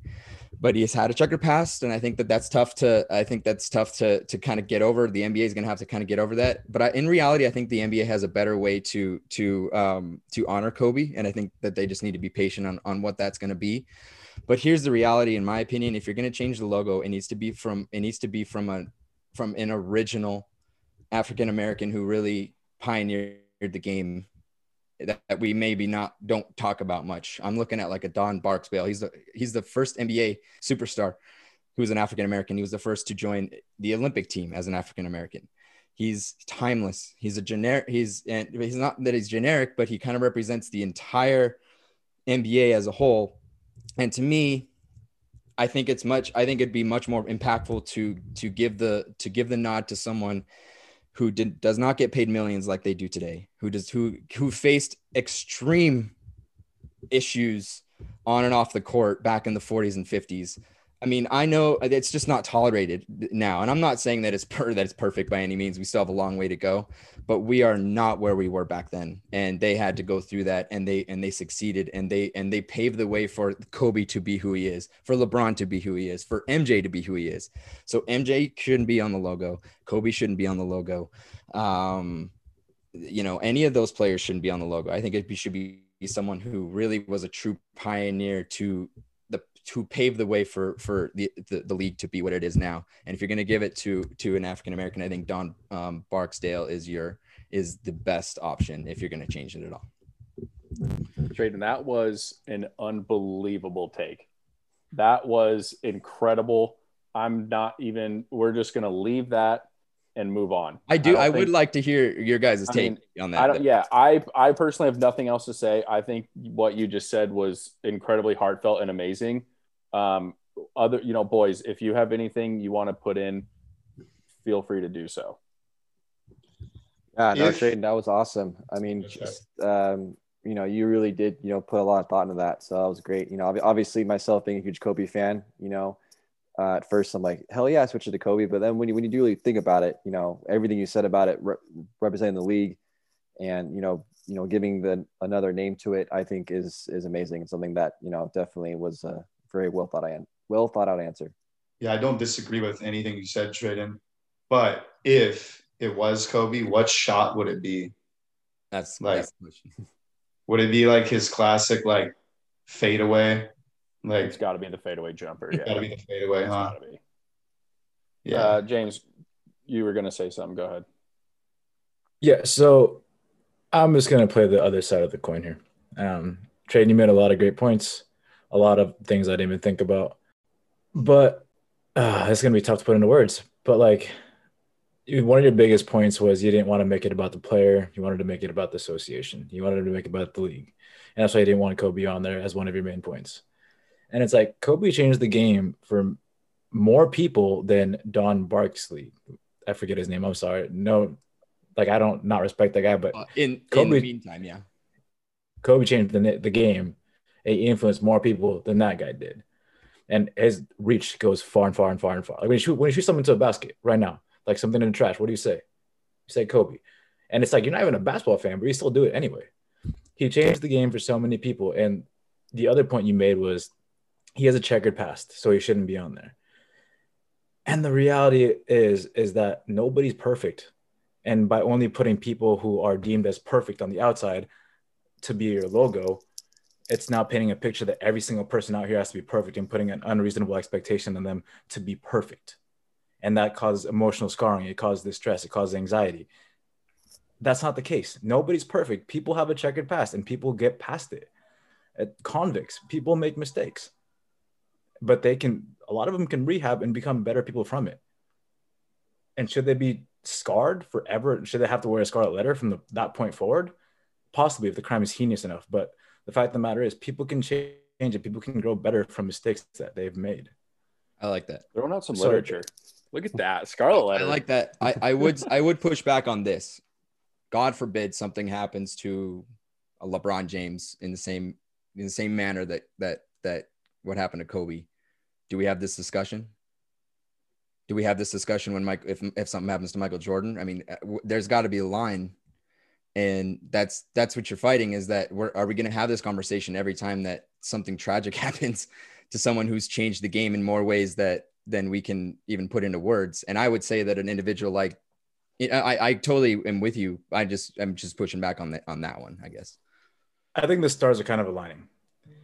but he's had a checkered past. And I think that that's tough to I think that's tough to to kind of get over. The NBA is going to have to kind of get over that. But I, in reality I think the NBA has a better way to to um to honor Kobe. And I think that they just need to be patient on on what that's going to be but here's the reality, in my opinion: if you're going to change the logo, it needs to be from it needs to be from a from an original African American who really pioneered the game that, that, we maybe not don't talk about much. I'm looking at like a Don Barksdale. He's the he's the first NBA superstar who was an African American. He was the first to join the Olympic team as an African American. He's timeless. He's a generic. He's and he's not that he's generic, but he kind of represents the entire NBA as a whole and to me i think it's much i think it'd be much more impactful to to give the to give the nod to someone who did, does not get paid millions like they do today who does who who faced extreme issues on and off the court back in the 40s and 50s I mean, I know it's just not tolerated now, and I'm not saying that it's (laughs) per that it's perfect by any means. We still have a long way to go, but we are not where we were back then, and they had to go through that, and they and they succeeded, and they and they paved the way for Kobe to be who he is, for LeBron to be who he is, for MJ to be who he is. So MJ shouldn't be on the logo, Kobe shouldn't be on the logo, um, you know, any of those players shouldn't be on the logo. I think it should be someone who really was a true pioneer to to pave the way for for the, the, the league to be what it is now. And if you're going to give it to to an African American, I think Don um, Barksdale is your is the best option if you're going to change it at all. Trayden, that was an unbelievable take. That was incredible. I'm not even. We're just going to leave that and move on. I do. I, I think, would like to hear your guys' take mean, on that. I don't, yeah, I I personally have nothing else to say. I think what you just said was incredibly heartfelt and amazing. Um, other, you know, boys, if you have anything you want to put in, feel free to do so. Yeah, no, if, Trayden, that was awesome. I mean, just um, you know, you really did, you know, put a lot of thought into that. So that was great. You know, obviously myself being a huge Kobe fan, you know, uh, at first I'm like, hell yeah, I switched to Kobe. But then when you when you do really think about it, you know, everything you said about it re- representing the league, and you know, you know, giving the another name to it, I think is is amazing and something that you know definitely was uh, very well thought out, well thought out answer. Yeah, I don't disagree with anything you said, Trayden. But if it was Kobe, what shot would it be? That's Like- that's the question. (laughs) Would it be like his classic like fadeaway? Like It's got to be the fadeaway jumper. Yeah, gotta be the fadeaway, It's huh? gotta be. Yeah. Uh, James, you were gonna say something. Go ahead. Yeah, so I'm just gonna play the other side of the coin here. Um, Trade, you made a lot of great points, a lot of things I didn't even think about, but uh, it's gonna be tough to put into words. But like, one of your biggest points was you didn't want to make it about the player, you wanted to make it about the association, you wanted to make it about the league, and that's why you didn't want Kobe on there as one of your main points. And it's like Kobe changed the game for more people than Don Barksley. I forget his name. I'm sorry. No, like I don't not respect that guy, but Uh, in in Kobe- the meantime, yeah. Kobe changed the the game. He influenced more people than that guy did, and his reach goes far and far and far and far. Like when you shoot when you shoot something to a basket right now, like something in the trash, what do you say? You say Kobe, and it's like you're not even a basketball fan, but you still do it anyway. He changed the game for so many people, and the other point you made was he has a checkered past, so he shouldn't be on there. And the reality is is that nobody's perfect, and by only putting people who are deemed as perfect on the outside to be your logo, it's now painting a picture that every single person out here has to be perfect and putting an unreasonable expectation on them to be perfect. And that causes emotional scarring, it causes distress, it causes anxiety. That's not the case. Nobody's perfect. People have a checkered past and people get past it. At convicts, people make mistakes, but they can, a lot of them can rehab and become better people from it. And should they be scarred forever? Should they have to wear a scarlet letter from the, that point forward? possibly if the crime is heinous enough. But the fact of the matter is, people can change and people can grow better from mistakes that they've made. I like that. Throwing out some So- literature. Look at that Scarlet letter. I like that. I, I would I would push back on this. God forbid something happens to a LeBron James in the same in the same manner that that that what happened to Kobe. Do we have this discussion? Do we have this discussion when Mike if if something happens to Michael Jordan? I mean, uh, w- there's got to be a line, and that's that's what you're fighting. Is that we're are we going to have this conversation every time that something tragic (laughs) happens to someone who's changed the game in more ways that than we can even put into words? And I would say that an individual like I, I totally am with you. I just I'm just pushing back on that on that one, I guess. I think the stars are kind of aligning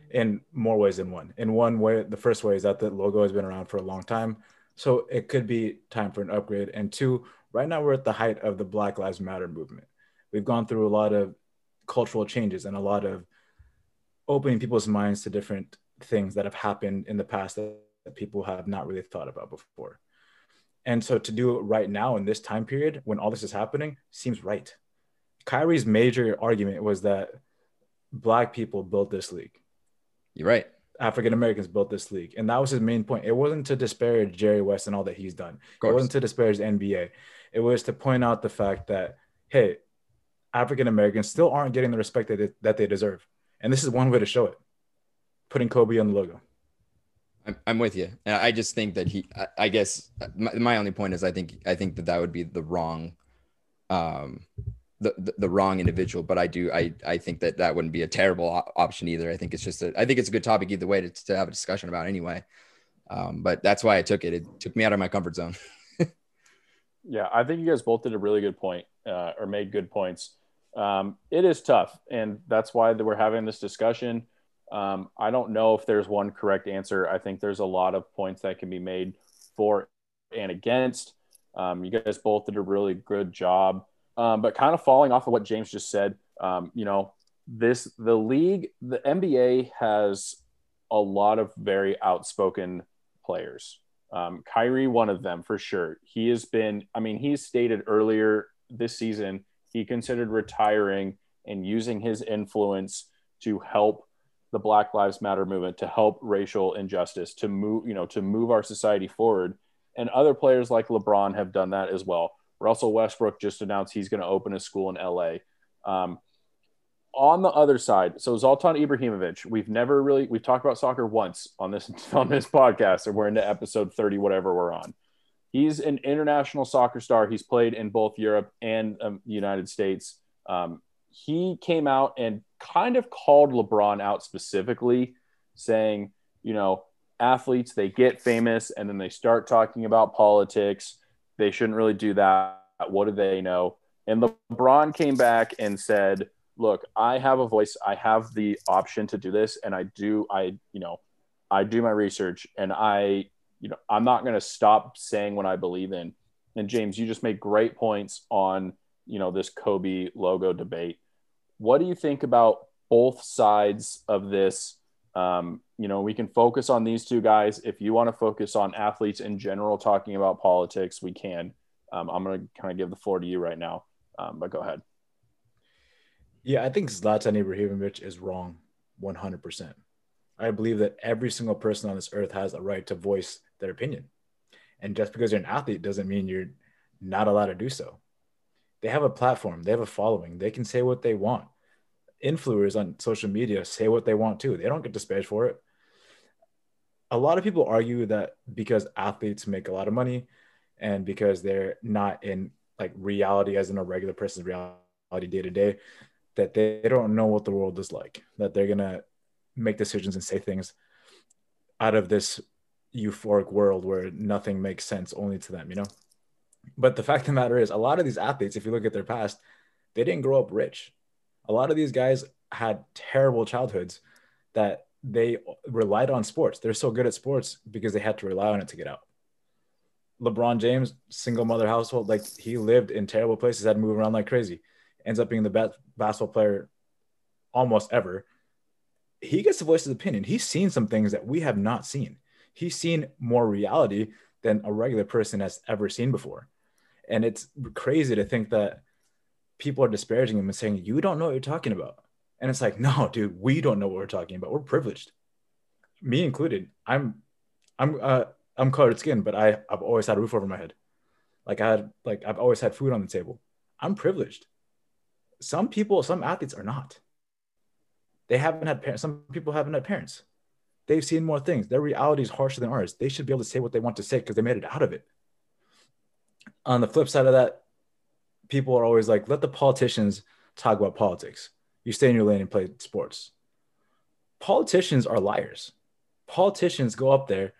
in more ways than one. In one way, the first way is that the logo has been around for a long time. So it could be time for an upgrade. And two, right now we're at the height of the Black Lives Matter movement. We've gone through a lot of cultural changes and a lot of opening people's minds to different things that have happened in the past that, that people have not really thought about before. And so to do it right now in this time period when all this is happening seems right. Kyrie's major argument was that black people built this league. You're right. African Americans built this league. And that was his main point. It wasn't to disparage Jerry West and all that he's done. It wasn't to disparage the NBA. It was to point out the fact that, hey, African Americans still aren't getting the respect that they, that they deserve. And this is one way to show it putting Kobe on the logo. I'm, I'm with you. I just think that he, I, I guess my, my only point is I think, I think that that would be the wrong, um, the, the, the wrong individual. But I do, I, I think that that wouldn't be a terrible op- option either. I think it's just, a, I think it's a good topic either way to, to have a discussion about anyway. Um, but that's why I took it. It took me out of my comfort zone. (laughs) Yeah, I think you guys both did a really good point, uh, or made good points. Um, it is tough, and that's why we're having this discussion. Um, I don't know if there's one correct answer. I think there's a lot of points that can be made for and against. Um, you guys both did a really good job, um, but kind of falling off of what James just said. Um, you know, this the league, the NBA has a lot of very outspoken players. Um, Kyrie, one of them for sure. He has been, I mean, he's stated earlier this season he considered retiring and using his influence to help the Black Lives Matter movement, to help racial injustice, to move, you know, to move our society forward. And other players like LeBron have done that as well. Russell Westbrook just announced he's going to open a school in LA. Um, on the other side, so Zlatan Ibrahimovic, we've never really we've talked about soccer once on this (laughs) on this podcast, and we're into episode 30, whatever we're on. He's an international soccer star. He's played in both Europe and um, the United States. Um, he came out and kind of called LeBron out specifically, saying, you know, athletes they get famous and then they start talking about politics. They shouldn't really do that. What do they know? And LeBron came back and said, "Look, I have a voice. I have the option to do this, and I do. I, you know, I do my research, and I, you know, I'm not going to stop saying what I believe in." And James, you just made great points on, you know, this Kobe logo debate. What do you think about both sides of this? Um, you know, we can focus on these two guys. If you want to focus on athletes in general, talking about politics, we can. Um, I'm going to kind of give the floor to you right now, um, but go ahead. Yeah, I think Zlatan Ibrahimovic is wrong 100%. I believe that every single person on this earth has a right to voice their opinion. And just because you're an athlete doesn't mean you're not allowed to do so. They have a platform, they have a following, they can say what they want influencers on social media say what they want too. They don't get disparaged for it. A lot of people argue that because athletes make a lot of money and because they're not in like reality as in a regular person's reality day to day, that they don't know what the world is like, that they're gonna make decisions and say things out of this euphoric world where nothing makes sense only to them, you know? But the fact of the matter is, a lot of these athletes, if you look at their past, they didn't grow up rich a lot of these guys had terrible childhoods that they relied on sports. They're so good at sports because they had to rely on it to get out. LeBron James, single mother household, like he lived in terrible places, had to move around like crazy, ends up being the best basketball player almost ever. He gets to voice his opinion. He's seen some things that we have not seen. He's seen more reality than a regular person has ever seen before. And it's crazy to think that people are disparaging him and saying, You don't know what you're talking about. And it's like, (laughs) no, dude, we don't know what we're talking about. We're privileged. Me included. I'm I'm uh I'm colored skin, but I, I've always had a roof over my head. Like I had like I've always had food on the table. I'm privileged. Some people, some athletes are not. They haven't had parents. Some people haven't had parents. They've seen more things. Their reality is harsher than ours. They should be able to say what they want to say because they made it out of it. On the flip side of that, people are always like, let the politicians talk about politics. You stay in your lane and play sports. Politicians are liars. Politicians go up there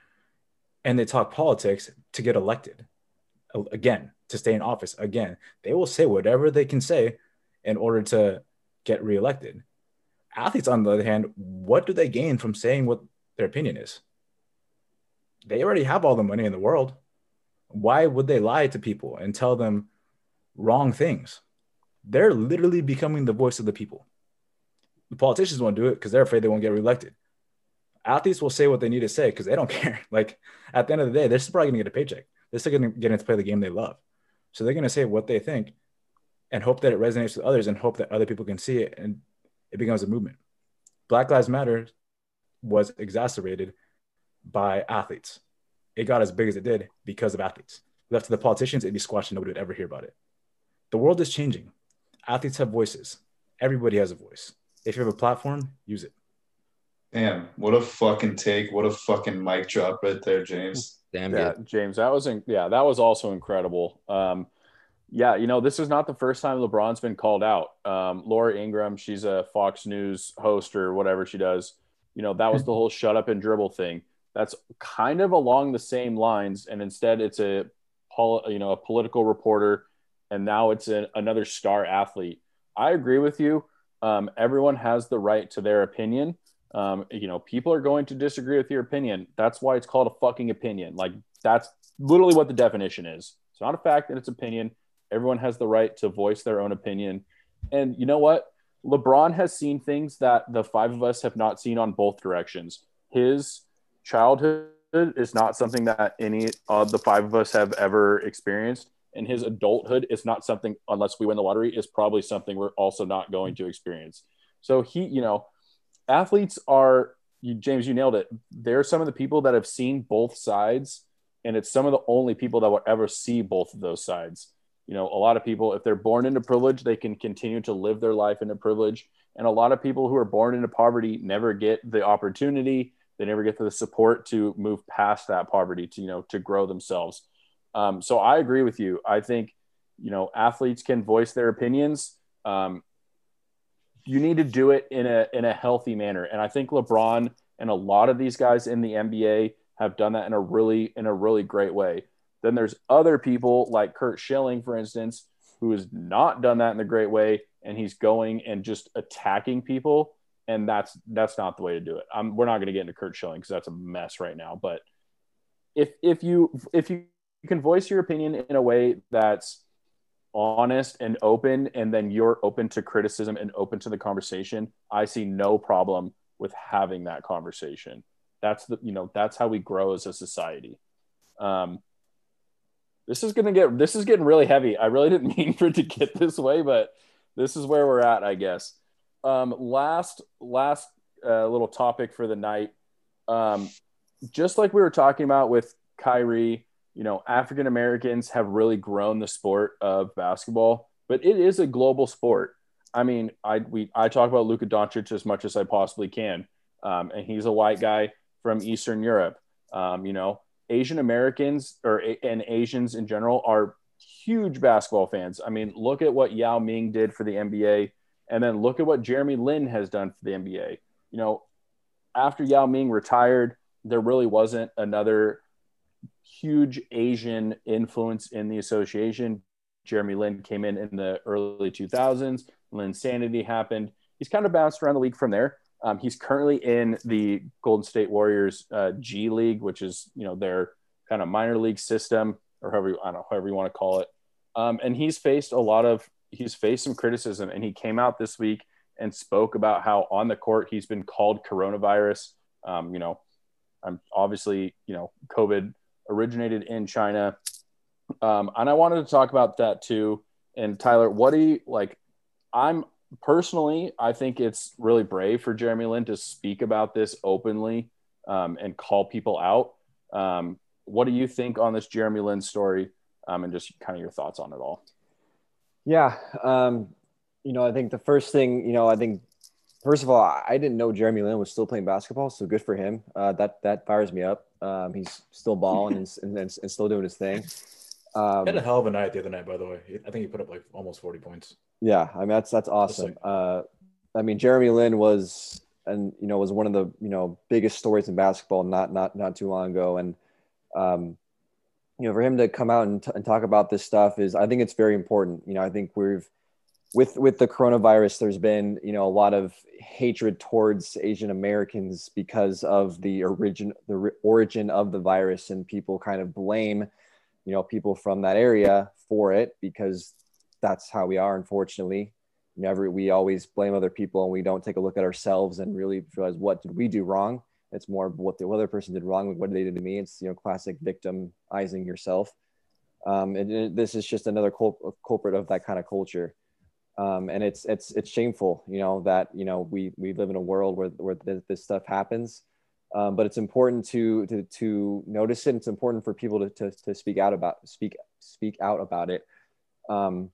and they talk politics to get elected again, to stay in office again. They will say whatever they can say in order to get reelected. Athletes, on the other hand, what do they gain from saying what their opinion is? They already have all the money in the world. Why would they lie to people and tell them wrong things. They're literally becoming the voice of the people. The politicians won't do it because they're afraid they won't get reelected. Athletes will say what they need to say because they don't (laughs) care. Like at the end of the day, they're still probably going to get a paycheck. They're still going to get to play the game they love. So they're going to say what they think and hope that it resonates with others and hope that other people can see it and it becomes a movement. Black Lives Matter was exacerbated by athletes. It got as big as it did because of athletes. Left to the politicians, it'd be squashed and nobody would ever hear about it. The world is changing. Athletes have voices. Everybody has a voice. If you have a platform, use it. Damn, what a fucking take. What a fucking mic drop right there, James. Damn yeah, good. James, that was in, yeah, that was also incredible. Um, yeah, you know, this is not the first time LeBron's been called out. Um, Laura Ingraham, she's a Fox News host or whatever she does. You know, that was the (laughs) whole shut up and dribble thing. That's kind of along the same lines, and instead, it's a you know a political reporter and now it's a, another star athlete. I agree with you. Um, everyone has the right to their opinion. Um, you know, people are going to disagree with your opinion. That's why it's called a fucking opinion. Like that's literally what the definition is. It's not a fact that it's opinion. Everyone has the right to voice their own opinion. And you know what? LeBron has seen things that the five of us have not seen on both directions. His childhood is not something that any of the five of us have ever experienced in his adulthood is not something unless we win the lottery is probably something we're also not going to experience so he you know athletes are you, james you nailed it they're some of the people that have seen both sides and it's some of the only people that will ever see both of those sides you know a lot of people if they're born into privilege they can continue to live their life into privilege and a lot of people who are born into poverty never get the opportunity they never get the support to move past that poverty to you know to grow themselves um, so I agree with you. I think, you know, athletes can voice their opinions. Um, you need to do it in a in a healthy manner, and I think LeBron and a lot of these guys in the NBA have done that in a really in a really great way. Then there's other people like Curt Schilling, for instance, who has not done that in a great way, and he's going and just attacking people, and that's that's not the way to do it. I'm, we're not going to get into Curt Schilling because that's a mess right now. But if if you if you can voice your opinion in a way that's honest and open, and then you're open to criticism and open to the conversation, I see no problem with having that conversation. That's the you know that's how we grow as a society. Um, this is gonna get this is getting really heavy. I really (laughs) didn't mean for it to get this way, but this is where we're at, I guess. Um, last last uh, little topic for the night. Um, just like we were talking about with Kyrie, you know, African Americans have really grown the sport of basketball, but it is a global sport. I mean, I we I talk about Luka Doncic as much as I possibly can, um, and he's a white guy from Eastern Europe. Um, you know, Asian Americans or and Asians in general are huge basketball fans. I mean, look at what Yao Ming did for the NBA, and then look at what Jeremy Lin has done for the NBA. You know, after Yao Ming retired, there really wasn't another huge Asian influence in the association. Jeremy Lin came in in the early 2000s. Linsanity happened. He's kind of bounced around the league from there. Um, he's currently in the Golden State Warriors uh, G League, which is you know their kind of minor league system, or however I don't know however you want to call it. Um, and he's faced a lot of he's faced some criticism, and he came out this week and spoke about how on the court he's been called coronavirus. Um, you know, I'm obviously you know COVID originated in China, um, and I wanted to talk about that too. And Tyler, what do you like? I'm personally, I think it's really brave for Jeremy Lin to speak about this openly um, and call people out. Um, what do you think on this Jeremy Lin story um, and just kind of your thoughts on it all? Yeah. Um, you know, I think the first thing, you know, I think, first of all, I didn't know Jeremy Lin was still playing basketball. So good for him. Uh, that, that fires me up. Um, he's still balling and, and, and, still doing his thing. Um, he had a hell of a night the other night, by the way. I think he put up like almost 40 points. Yeah, I mean that's that's awesome. Uh, I mean Jeremy Lin was and you know was one of the you know biggest stories in basketball not not not too long ago, and um, you know for him to come out and, t- and talk about this stuff is I think it's very important. You know I think we've with with the coronavirus there's been you know a lot of hatred towards asian americans because of the origin the origin of the virus and people kind of blame you know people from that area for it because that's how we are unfortunately. Never we always blame other people and we don't take a look at ourselves and really realize what did we do wrong. It's more what the other person did wrong what they did to me. It's you know classic victimizing yourself. Um, and, this is just another cul- culprit of that kind of culture. Um, and it's it's it's shameful you know that you know we we live in a world where where this, this stuff happens. Um, but it's important to, to to notice it. It's important for people to, to, to speak out about speak speak out about it. Um,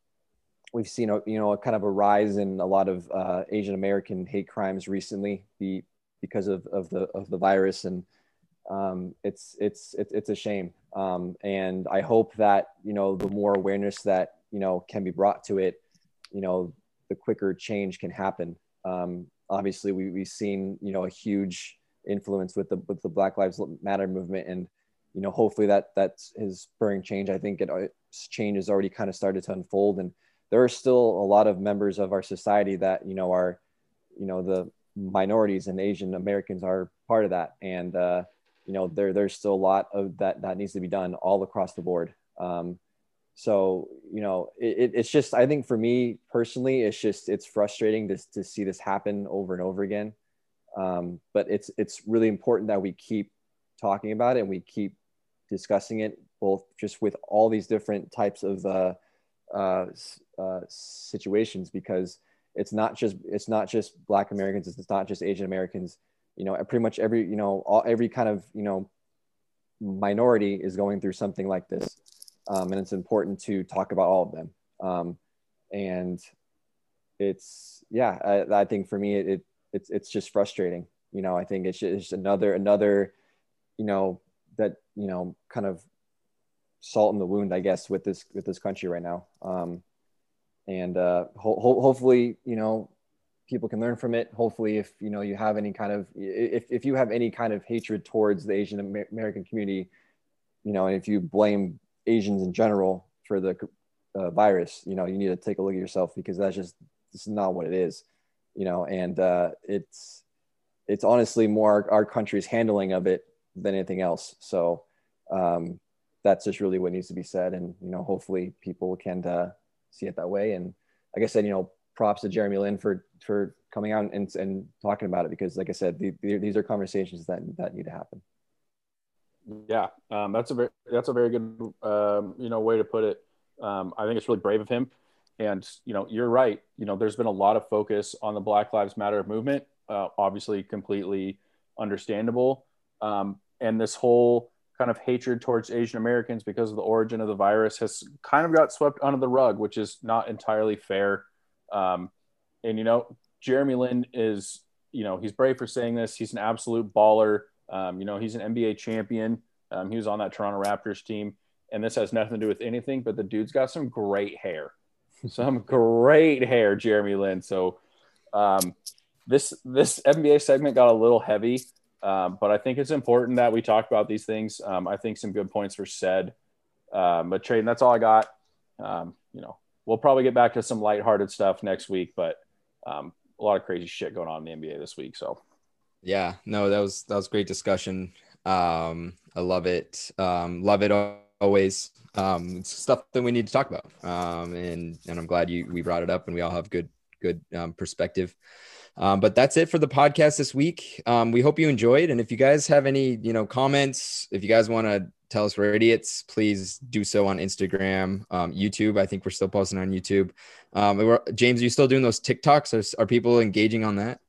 we've seen a you know a kind of a rise in a lot of uh, Asian American hate crimes recently be, because of, of the of the virus. And um, it's, it's it's a shame. Um, and I hope that you know the more awareness that you know can be brought to it you know the quicker change can happen. Um, obviously we, we've seen you know a huge influence with the with the Black Lives Matter movement. And you know hopefully that that's spurring change. I think it uh, change has already kind of started to unfold. And there are still a lot of members of our society that you know are you know the minorities and asian americans are part of that. And uh, you know there there's still a lot of that that needs to be done all across the board. Um, so you know it, it's just i think for me personally it's just it's frustrating to, to see this happen over and over again. Um, but it's it's really important that we keep talking about it and we keep discussing it both just with all these different types of uh, uh, uh, situations because it's not just it's not just Black Americans, it's not just Asian Americans. You know, pretty much every you know all, every kind of you know minority is going through something like this, um, and it's important to talk about all of them. Um, and it's yeah, I, I think for me it, it, it's it's just frustrating. You know, I think it's just another another you know that you know kind of salt in the wound, I guess, with this with this country right now. Um, and uh, ho- ho- hopefully, you know, people can learn from it. Hopefully, if you know you have any kind of if if you have any kind of hatred towards the Asian American community, you know, and if you blame Asians in general for the uh, virus, you know, you need to take a look at yourself because that's just this is not what it is, you know, and uh, it's it's honestly more our, our country's handling of it than anything else. So um, that's just really what needs to be said, and you know, hopefully people can uh, see it that way. And like I said, you know, props to Jeremy Lin for for coming out and, and talking about it because, like I said, the, the, these are conversations that that need to happen. Yeah, um, that's a very that's a very good um, you know way to put it. Um, I think it's really brave of him, and you know you're right. You know there's been a lot of focus on the Black Lives Matter movement, uh, obviously completely understandable, um, and this whole kind of hatred towards Asian Americans because of the origin of the virus has kind of got swept under the rug, which is not entirely fair. Um, and you know Jeremy Lin is you know he's brave for saying this. He's an absolute baller. Um, you know, he's an NBA champion. Um, he was on that Toronto Raptors team, and this has nothing to do with anything. But the dude's got some great hair, (laughs) some great hair, Jeremy Lin. So um, this this NBA segment got a little heavy, um, but I think it's important that we talk about these things. Um, I think some good points were said. Um, but Trayden, that's all I got. Um, you know, we'll probably get back to some lighthearted stuff next week, but um, a lot of crazy shit going on in the NBA this week. So yeah, no, that was that was great discussion. Um, I love it. Love it always. It's stuff that we need to talk about. And and I'm glad you we brought it up, and we all have good good perspective. Um, but that's it for the podcast this week. Um, we hope you enjoyed, and if you guys have any you know comments, if you guys want to tell us we're idiots, please do so on Instagram, um, YouTube. I think we're still posting on YouTube. Um, James, are you still doing those TikToks? Are, are people engaging on that?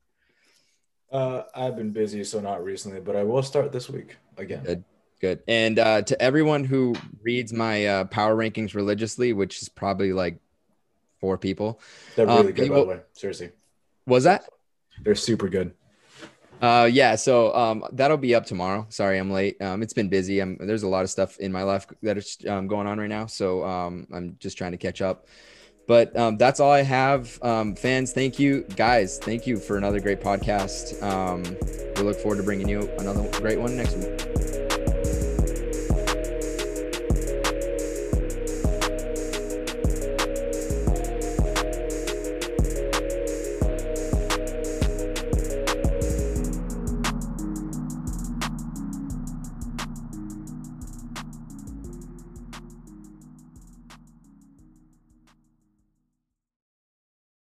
Uh, I've been busy, so not recently, but I will start this week again. Good, good. And uh, to everyone who reads my uh, power rankings religiously, which is probably like four people, they're really um, good. By the way, seriously, was that? They're super good. Uh, yeah, so um, that'll be up tomorrow. Sorry, I'm late. Um, it's been busy. I'm, there's a lot of stuff in my life that is um, going on right now, so um, I'm just trying to catch up. But um, that's all I have. Um, fans, thank you. Guys, thank you for another great podcast. Um, we look forward to bringing you another great one next week.